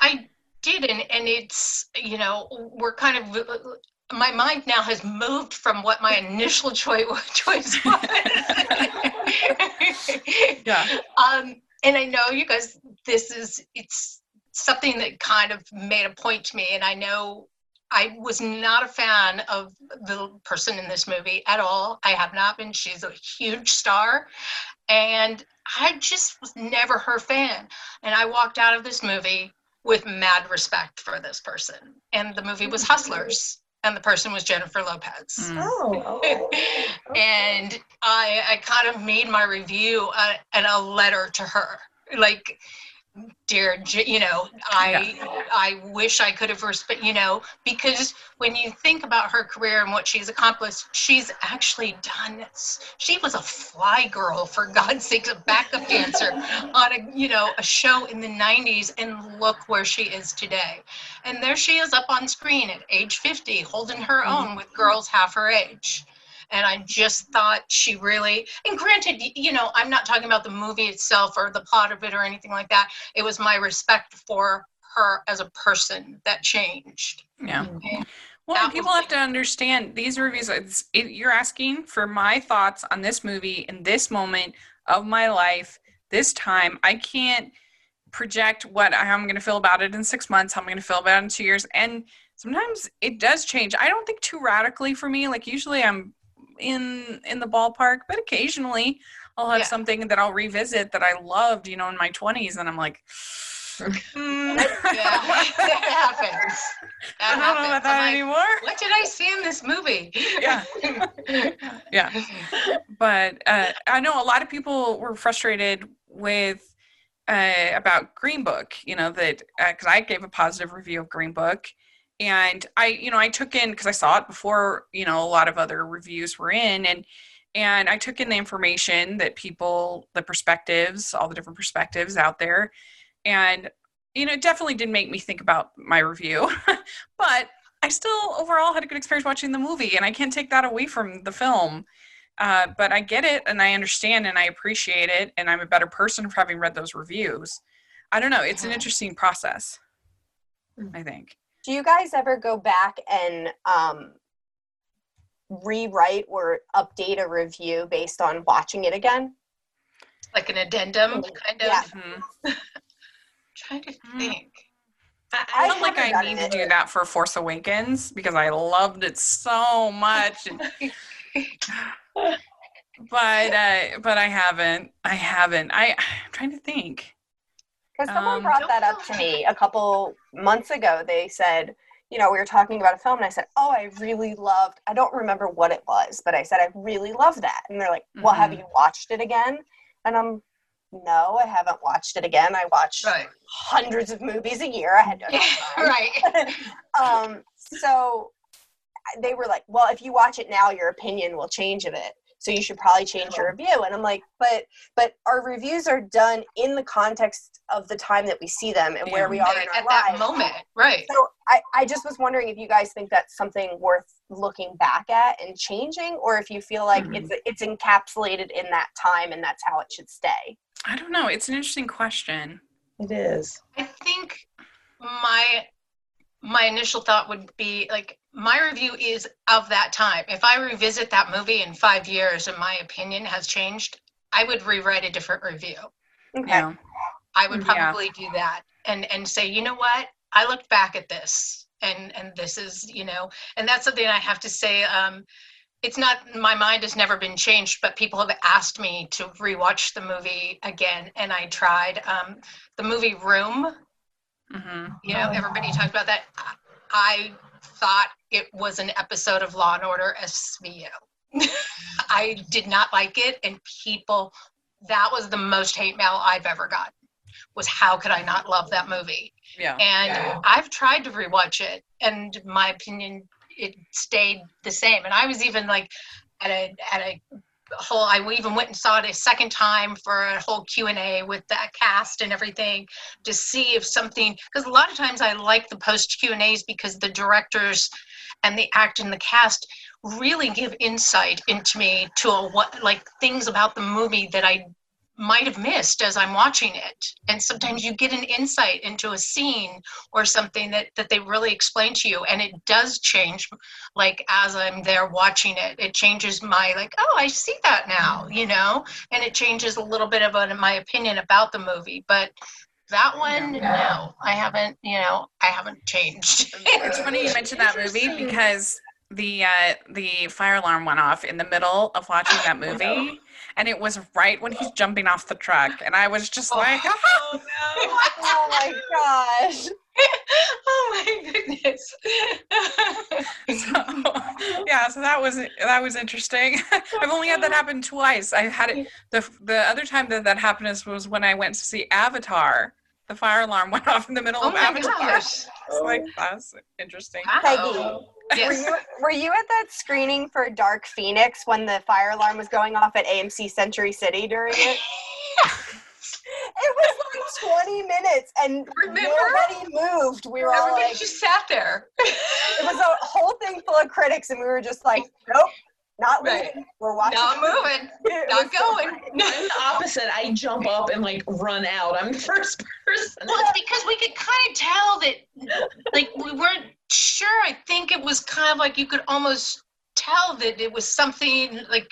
I did, and, and it's, you know, we're kind of, my mind now has moved from what my initial choice, choice was. Yeah. Um, and I know you guys, this is, it's something that kind of made a point to me, and I know I was not a fan of the person in this movie at all. I have not been. She's a huge star. And I just was never her fan. And I walked out of this movie with mad respect for this person. And the movie was Hustlers, and the person was Jennifer Lopez. Mm. Oh, oh. And I, I kind of made my review uh, and a letter to her, like, dear, you know, I, I wish I could have respect, you know, because when you think about her career and what she's accomplished, she's actually done this. She was a fly girl, for God's sake, a backup dancer on a, you know, a show in the 90s, and look where she is today. And there she is up on screen at age 50, holding her mm-hmm. own with girls half her age. And I just thought she really, and granted, you know, I'm not talking about the movie itself or the plot of it or anything like that. It was my respect for her as a person that changed. Yeah. And mm-hmm. Well, That people was have to understand these reviews. It's, it, you're asking for my thoughts on this movie in this moment of my life, this time. I can't project what I'm going to feel about it in six months, how I'm going to feel about it in two years, and sometimes it does change. I don't think too radically for me. Like usually, I'm in in the ballpark, but occasionally I'll have Yeah. something that I'll revisit that I loved, you know, in my 20s and I'm like "Hmm, Yeah, that happens. I don't know about that like, anymore. what did I see in this movie? Yeah. Yeah. but uh, I know a lot of people were frustrated with uh, about Green Book. You know that because I gave a positive review of Green Book, and I, you know, I took in because I saw it before. You know, a lot of other reviews were in, and and I took in the information that people, the perspectives, all the different perspectives out there, and you know, it definitely did make me think about my review, but. I still overall had a good experience watching the movie, and I can't take that away from the film. Uh, but I get it and I understand and I appreciate it and I'm a better person for having read those reviews. I don't know. It's an interesting process. Mm. I think. Do you guys ever go back and um, rewrite or update a review based on watching it again? like an addendum, kind of. Yeah. Mhm. Trying to Mm. think. I I feel like haven't I need to do that for Force Awakens because I loved it so much. but uh, but I haven't. I haven't. I I'm trying to think. Because someone Um, brought that up to me a couple months ago. They said, you know, we were talking about a film, and I said, oh, I really loved. I don't remember what it was, but I said I really loved that, and they're like, well, have Mhm. you watched it again? And I'm, no, I haven't watched it again. I watch Right. hundreds of movies a year. I had to. Yeah, right. um, so they were like, well, if you watch it now, your opinion will change of it. So you should probably change your review. And I'm like, but but our reviews are done in the context of the time that we see them and where Yeah. we are in our At that moment, right. So I, I just was wondering if you guys think that's something worth looking back at and changing, or if you feel like Mhm. it's it's encapsulated in that time and that's how it should stay. I don't know. It's an interesting question. It is. I think my my initial thought would be like my review is of that time. If I revisit that movie in five years and my opinion has changed, I would rewrite a different review. Okay. Yeah. I would Yeah. probably do that and and say, you know what? I looked back at this and and this is, you know, and that's something I have to say. Um, it's not my mind has never been changed, but people have asked me to rewatch the movie again, and I tried. Um, the movie Room, Mm-hmm. you know, Oh. everybody talked about that. I- I thought it was an episode of Law and Order SVU. I did not like it, and people, that was the most hate mail I've ever gotten. Was how could I not love that movie? Yeah. And Yeah. I've tried to rewatch it, and my opinion it stayed the same. And I was even like at a at a whole. I even went and saw it a second time for a whole Q and A with that cast and everything to see if something. Because a lot of times I like the post Q and A's because the directors and the act and the cast really give insight into me to a, what like things about the movie that I might have missed as I'm watching it. And sometimes you get an insight into a scene or something that that they really explain to you and it does change like as I'm there watching it. It changes my like, oh, I see that now, you know? And it changes a little bit about my opinion about the movie, but that one, no, I haven't, you know, I haven't changed. It's funny you mentioned that movie because the uh, the fire alarm went off in the middle of watching that movie, and it was right when he's jumping off the truck, and I was just Oh. like, Oh no. Oh my gosh. oh my goodness. so, yeah. So that was that was interesting. I've only had that happen twice. I had it the the other time that that happened is was when I went to see Avatar. The fire alarm went off in the middle oh of my Avatar. gosh. It's like oh. that's interesting. Wow. Were you were you at that screening for Dark Phoenix when the fire alarm was going off at AMC Century City during it? It was like 20 minutes and Remember? nobody moved. We were all Everybody like, just sat there. it was a whole thing full of critics, and we were just like, nope, not Right. leaving. We're watching. Not moving. It Not was so going. I'm the opposite. I jump up and like run out. I'm the first person. Well, it's because we could kind of tell that, like, we weren't sure. I think it was kind of like you could almost tell that it was something like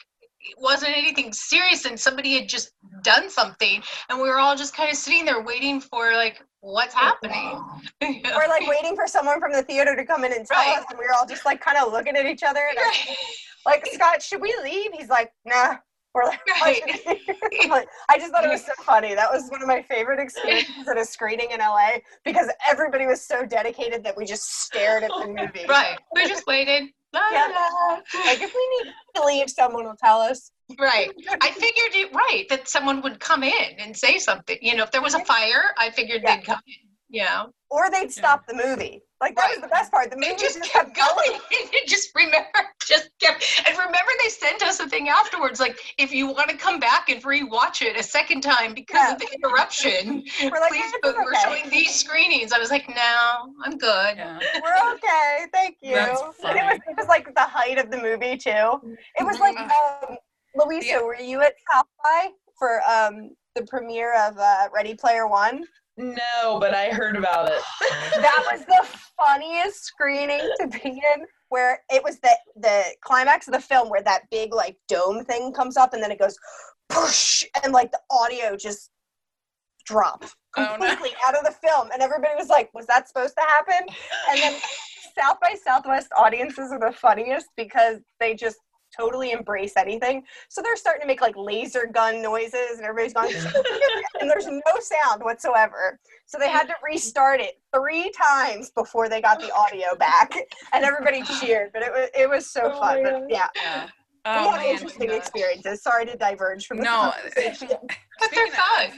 it wasn't anything serious and somebody had just done something, and we were all just kind of sitting there waiting for like what's happening. We're like waiting for someone from the theater to come in and tell Right. us, and we were all just like kind of looking at each other. And I- like Scott, should we leave? He's like, nah. We're like, Right. Like, I just thought it was so funny. That was one of my favorite experiences at a screening in LA because everybody was so dedicated that we just stared at the movie. Right. We just waited. Yeah. Like if we need to leave, someone will tell us. Right. I figured it right that someone would come in and say something. You know, if there was a fire, I figured Yeah. they'd come in. You know, Or they'd stop the movie. Like that was the best part. The movie they just kept going. It just remember, just kept. And remember, they sent us a thing afterwards, like if you want to come back and rewatch it a second time because of the interruption, We're like, please. "Yeah, But it's we're showing these screenings. I was like, no, I'm good. Yeah. We're okay, thank you. That's And it was, it was like the height of the movie too. It was like um, Louisa, Yeah. were you at South by for um, the premiere of uh, Ready Player One? No, but I heard about it. That was the funniest screening to be in. Where it was the the climax of the film, where that big like dome thing comes up, and then it goes, push, and like the audio just drops Oh, no. completely out of the film, and everybody was like, "Was that supposed to happen?" And then South by Southwest audiences are the funniest because they just totally embrace anything. So they're starting to make like laser gun noises, and everybody's going, and there's no sound whatsoever. So they had to restart it three times before they got the audio back, and everybody cheered. But it was it was so Oh fun. my But yeah, Yeah. we Oh, had man. interesting experiences. Sorry to diverge from the No. conversation. But they're fun.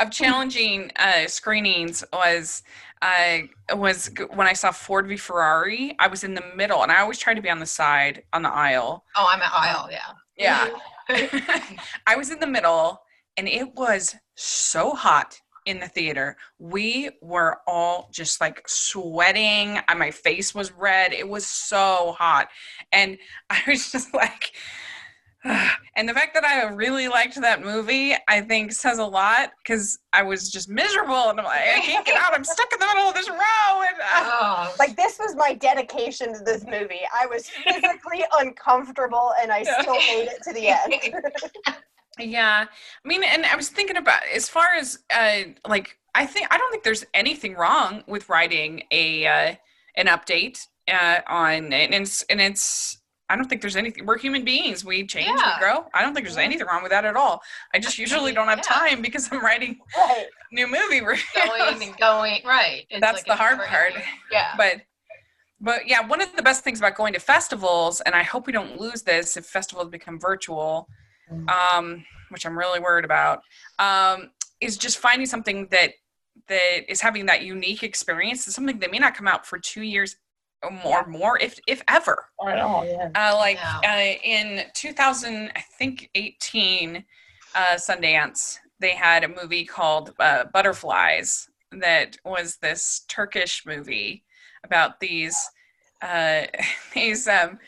Of challenging uh, screenings was uh, was when I saw Ford v Ferrari. I was in the middle, and I always try to be on the side on the aisle. Oh, I'm at aisle. Yeah. Yeah, I was in the middle, and it was so hot in the theater. We were all just like sweating. and My face was red. It was so hot, and I was just like. And the fact that I really liked that movie, I think says a lot because I was just miserable and I'm like, I can't get out. I'm stuck in the middle of this row. And, uh, Oh, Like this was my dedication to this movie. I was physically uncomfortable and I still made it to the end. Yeah, I mean, and I was thinking about as far as uh, like I think I don't think there's anything wrong with writing a uh, an update uh, on and it's and it's I don't think there's anything. We're human beings. We change, Yeah. we grow. I don't think there's anything wrong with that at all. I just usually don't have Yeah. time because I'm writing right. new movie reviews. going and going. Right. It's That's like the hard part. ending- Yeah. but but yeah one of the best things about going to festivals and i hope we don't lose this if festivals become virtual Mm. um, which i'm really worried about um, is just finding something that that is having that unique experience It's something that may not come out for two years or more more if if ever. I know, yeah. uh, like Yeah. uh, in 2000 i think 18 uh, sundance they had a movie called uh, butterflies that was this turkish movie about these uh, these um,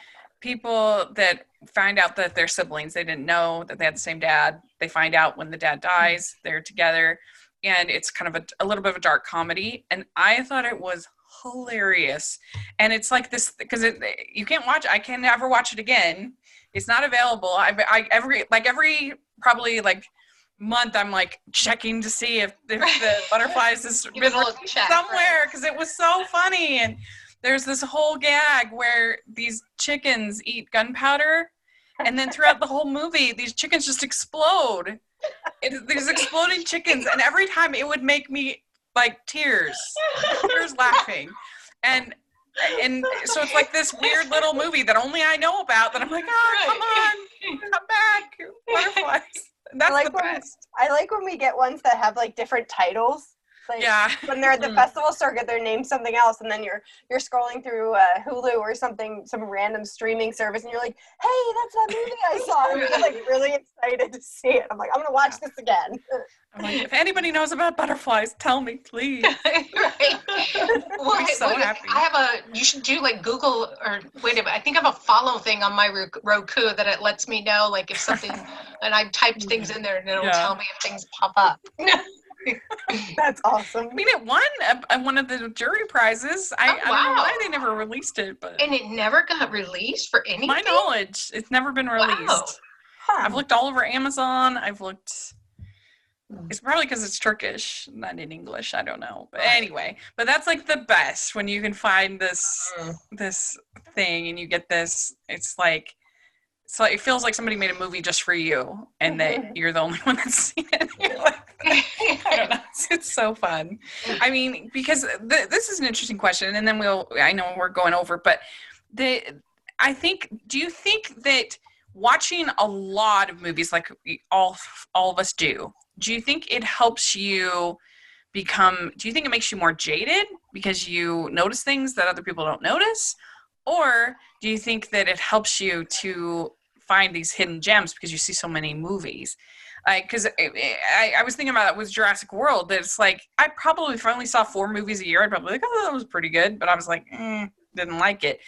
people that find out that they're siblings. They didn't know that they had the same dad. They find out when the dad dies they're together and it's kind of a, a little bit of a dark comedy and i thought it was hilarious. And it's like this because it eh, you can't watch i can never watch it again. It's not available. I, I every like every probably like month i'm like checking to see if, if the butterflies has Give it been a little check, somewhere because it was so funny. And there's this whole gag where these chickens eat gunpowder and then throughout the whole movie these chickens just explode. It, these exploding chickens and every time it would make me like tears tears laughing. And and so it's like this weird little movie that only i know about that i'm like oh come on come back butterflies. That's like the when- best. I like when we get ones that have like different titles. Like yeah when they're at the Mm. festival circuit, they're named something else, and then you're you're scrolling through uh, Hulu or something, some random streaming service, and you're like, "Hey, that's that movie I saw!" And you're like really excited to see it. I'm like, "I'm gonna watch this again." I'm like, if anybody knows about butterflies tell me please right. Well, I'm so wait, happy. I have a. You should do like Google or wait a minute. I think I have a follow thing on my Roku that it lets me know like if something, and I typed things in there and it'll Yeah. tell me if things pop up. That's awesome. I mean, it won one of the jury prizes. I, Oh, I don't know why they never released it, but and it never got released for anything. my knowledge, it's never been released. Wow. Huh. I've looked all over Amazon. I've looked. Hmm. It's probably because it's Turkish, not in English. I don't know, but anyway. But that's like the best when you can find this Mm. this thing and you get this. It's like so it feels like somebody made a movie just for you, and that mm-hmm. you're the only one that's seen it. Like, I don't know. It's, it's so fun. I mean, because th- this is an interesting question, and then we'll. I know we're going over, but the. I think. Do you think that watching a lot of movies, like all all of us do, do you think it helps you become? Do you think it makes you more jaded because you notice things that other people don't notice, or do you think that it helps you to find these hidden gems because you see so many movies? like because I, I, was thinking about it with Jurassic World. That it's like I probably if I only saw four movies a year, I'd probably like, oh, that was pretty good. But I was like, mm, didn't like it.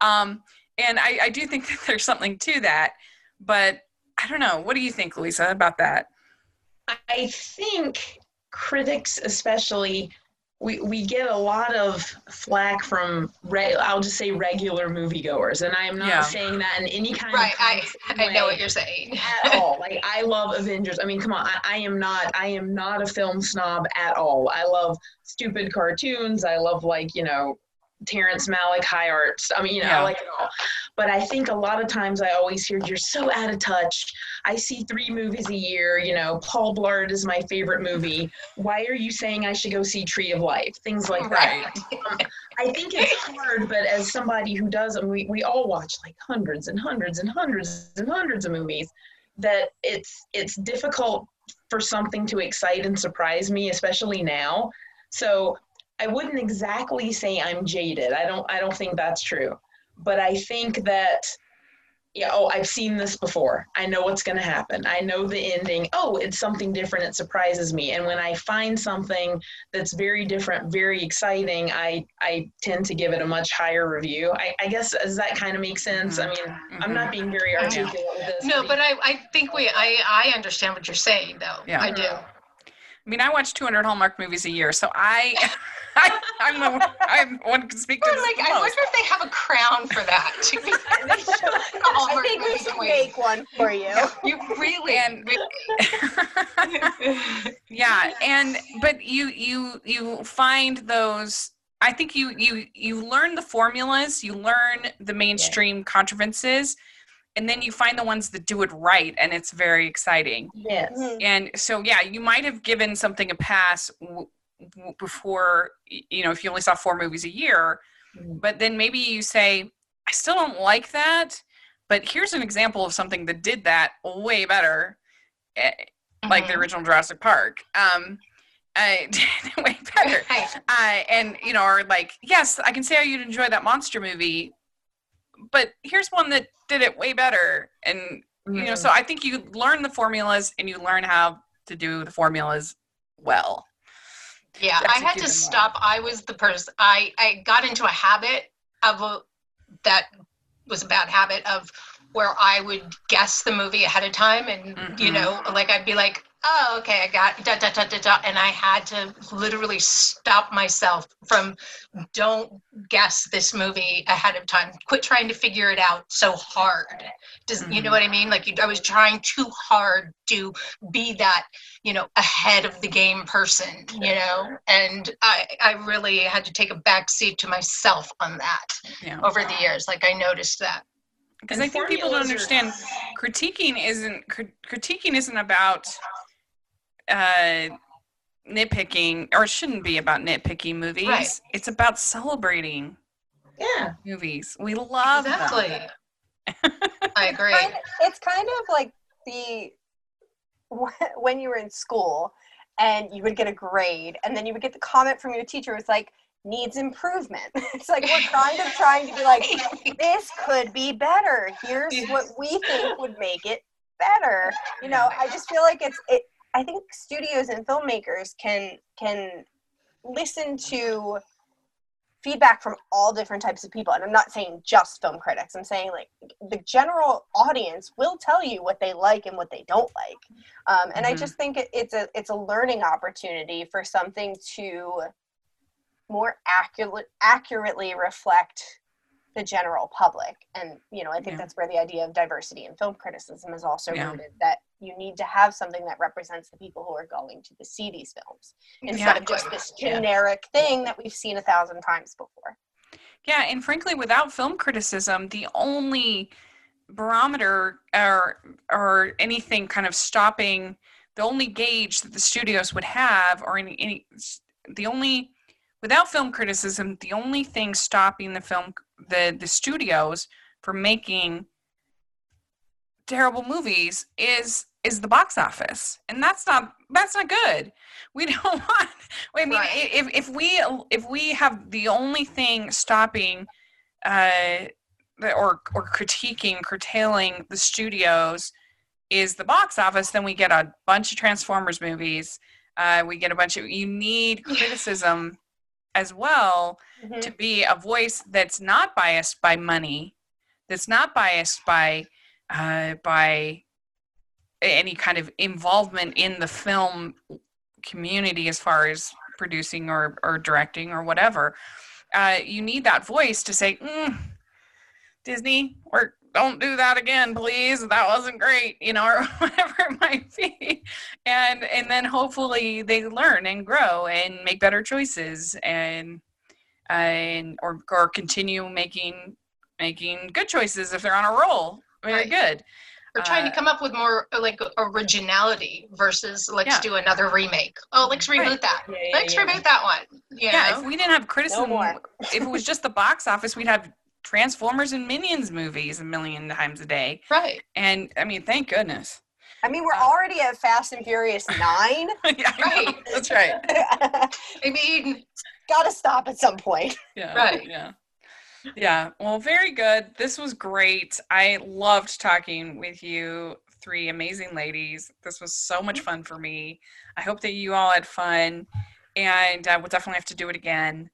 Um, and I, I do think that there's something to that. But I don't know. What do you think, lisa about that? I think critics, especially, we, we get a lot of flack from, re- I'll just say regular moviegoers. And I am not Yeah. saying that in any kind Right, of I, I know what you're saying. at all. Like I love Avengers. I mean, come on, I, I am not I am not a film snob at all. I love stupid cartoons. I love like, you know, Terrence Malick high arts. I mean, you know, Yeah. I like it all. But I think a lot of times I always hear you're so out of touch. I see three movies a year, you know, Paul Blart is my favorite movie. Why are you saying I should go see Tree of Life? Things like that. Um, I think it's hard, but as somebody who does, and we, we all watch like hundreds and hundreds and hundreds and hundreds of movies, that it's it's difficult for something to excite and surprise me, especially now. So I wouldn't exactly say I'm jaded. I don't I don't think that's true. But I think that yeah, oh, I've seen this before. I know what's going to happen. I know the ending. Oh, it's something different. It surprises me. And when I find something that's very different, very exciting, I I tend to give it a much higher review. I, I guess does that kind of make sense? I mean, mm-hmm. I'm not being very mm-hmm. articulate with this. No, but I, I think we, I, I understand what you're saying though. Yeah. I do. I mean, I watch 200 Hallmark movies a year, so I, I I'm the I'm one who can speak to Or this like, I wonder if they have a crown for that. I think we movie should make one for you. You really, And- really- yeah and but you you you find those i think you you you learn the formulas you learn the mainstream contrivances and then you find the ones that do it right and it's very exciting yes. Mhm. and so yeah you might have given something a pass w- w- before you know if you only saw four movies a year Mhm. but then maybe you say i still don't like that but here's an example of something that did that way better eh, like the Mhm. original Jurassic Park. Um, I way better. Right. Uh, and you know, or like, yes, I can see how you'd enjoy that monster movie, but here's one that did it way better. And you know, so I think you learn the formulas and you learn how to do the formulas well. Yeah, I had to stop. I was the person. I I got into a habit of a, that was a bad habit of where I would guess the movie ahead of time, and you Mhm. know, like I'd be like, "Oh, okay, I got da da da da da," and I had to literally stop myself from don't guess this movie ahead of time. Quit trying to figure it out so hard. Does you know Mhm. what I mean? Like you, I was trying too hard to be that you know ahead of the game person you know and i i really had to take a back seat to myself on that Yeah. over the years like i noticed that Because I think people don't understand critiquing isn't crit- critiquing isn't about uh nitpicking or it shouldn't be about nitpicking movies. Right. It's about celebrating Yeah. movies. We love them. exactly i agree Kind it's kind of like the when you were in school and you would get a grade and then you would get the comment from your teacher was like needs improvement it's like we're kind of trying to be like this could be better here's what we think would make it better you know i just feel like it's it i think studios and filmmakers can can listen to feedback from all different types of people and i'm not saying just film critics i'm saying like the general audience will tell you what they like and what they don't like um, and i Mhm. just think it, it's a it's a learning opportunity for something to more accurate, accurately reflect the general public and you know i think Yeah. that's where the idea of diversity in film criticism is also Yeah. rooted that you need to have something that represents the people who are going to see these films. Instead of just this Yeah. generic thing that we've seen a thousand times before. Yeah, and frankly, without film criticism, the only barometer or or anything kind of stopping the only gauge that the studios would have or any, any the only without film criticism the only thing stopping the film the the studios from making terrible movies is is the box office and that's not that's not good we don't want i mean Right. if, if we if we have the only thing stopping uh or or critiquing curtailing the studios is the box office then we get a bunch of transformers movies uh we get a bunch of you need criticism as well Mhm. to be a voice that's not biased by money, that's not biased by uh, by any kind of involvement in the film community as far as producing or, or directing or whatever. Uh, you need that voice to say, mm, Disney, or don't do that again, please. That wasn't great, you know, or whatever it might be. And and then hopefully they learn and grow and make better choices and and or or continue making making good choices if they're on a roll. Very Right. good. We're trying Uh, to come up with more uh, like originality versus let's Yeah. do another remake. Oh, let's reboot Right. that. Yeah, yeah, Let's yeah. reboot that one. You yeah, know? if we didn't have criticism, more. if it was just the box office, we'd have Transformers and Minions movies a million times a day. right. And I mean, thank goodness. I mean, we're Uh, already at Fast and Furious 9. yeah, Right. That's right. I mean, Gotta stop at some point. Yeah. Right. Yeah. Yeah. Well, very good. This was great. I loved talking with you three amazing ladies. This was so much fun for me. I hope that you all had fun, and uh, we'll definitely have to do it again.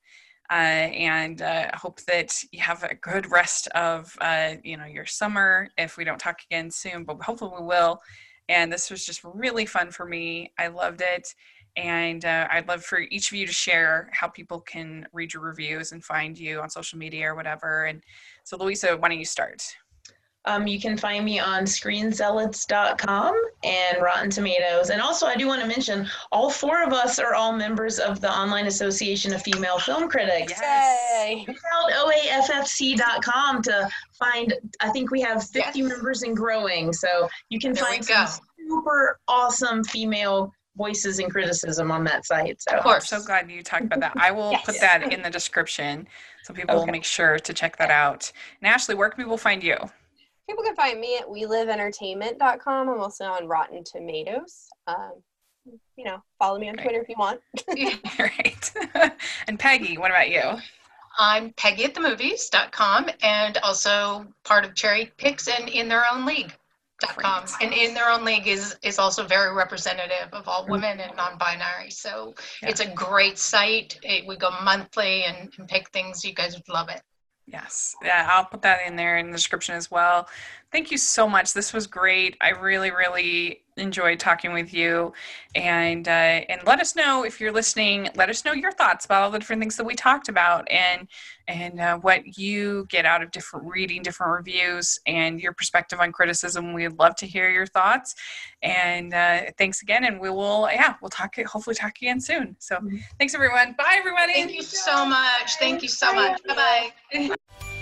Uh, and uh, I hope that you have a good rest of uh, you know your summer. If we don't talk again soon, but hopefully we will. And this was just really fun for me. I loved it. And uh, I'd love for each of you to share how people can read your reviews and find you on social media or whatever. And so, Louisa, why don't you start? Um, you can find me on screenzealots.com and Rotten Tomatoes. And also, I do want to mention all four of us are all members of the Online Association of Female Film Critics. Yay! Check out oaffc.com to find, I think we have 50 Yes. members and growing. So you can There find some super awesome female voices and criticism on that site. So Of I'm so glad you talked about that. I will Yes. put that in the description so people will make sure to check that out. And Ashley, where can people find you? People can find me at weliveentertainment.com. I'm also on Rotten Tomatoes. Um, you know, follow me on Great. Twitter if you want. Right. and Peggy, what about you? I'm Peggy at the movies.com and also part of Cherry Picks and In Their Own League.com. Great. And In Their Own League is, is also very representative of all women and non binary. So Yeah. it's a great site. It, we go monthly and, and pick things. You guys would love it. Yes. Yeah, I'll put that in there in the description as well. Thank you so much. This was great. I really, really enjoyed talking with you. And uh, and let us know if you're listening. Let us know your thoughts about all the different things that we talked about, and and uh, what you get out of different reading different reviews and your perspective on criticism. We'd love to hear your thoughts. And uh, thanks again. And we will, yeah, we'll talk. Hopefully, talk again soon. So, thanks everyone. Bye, everybody. Thank you so much. Thank you so much. Bye bye.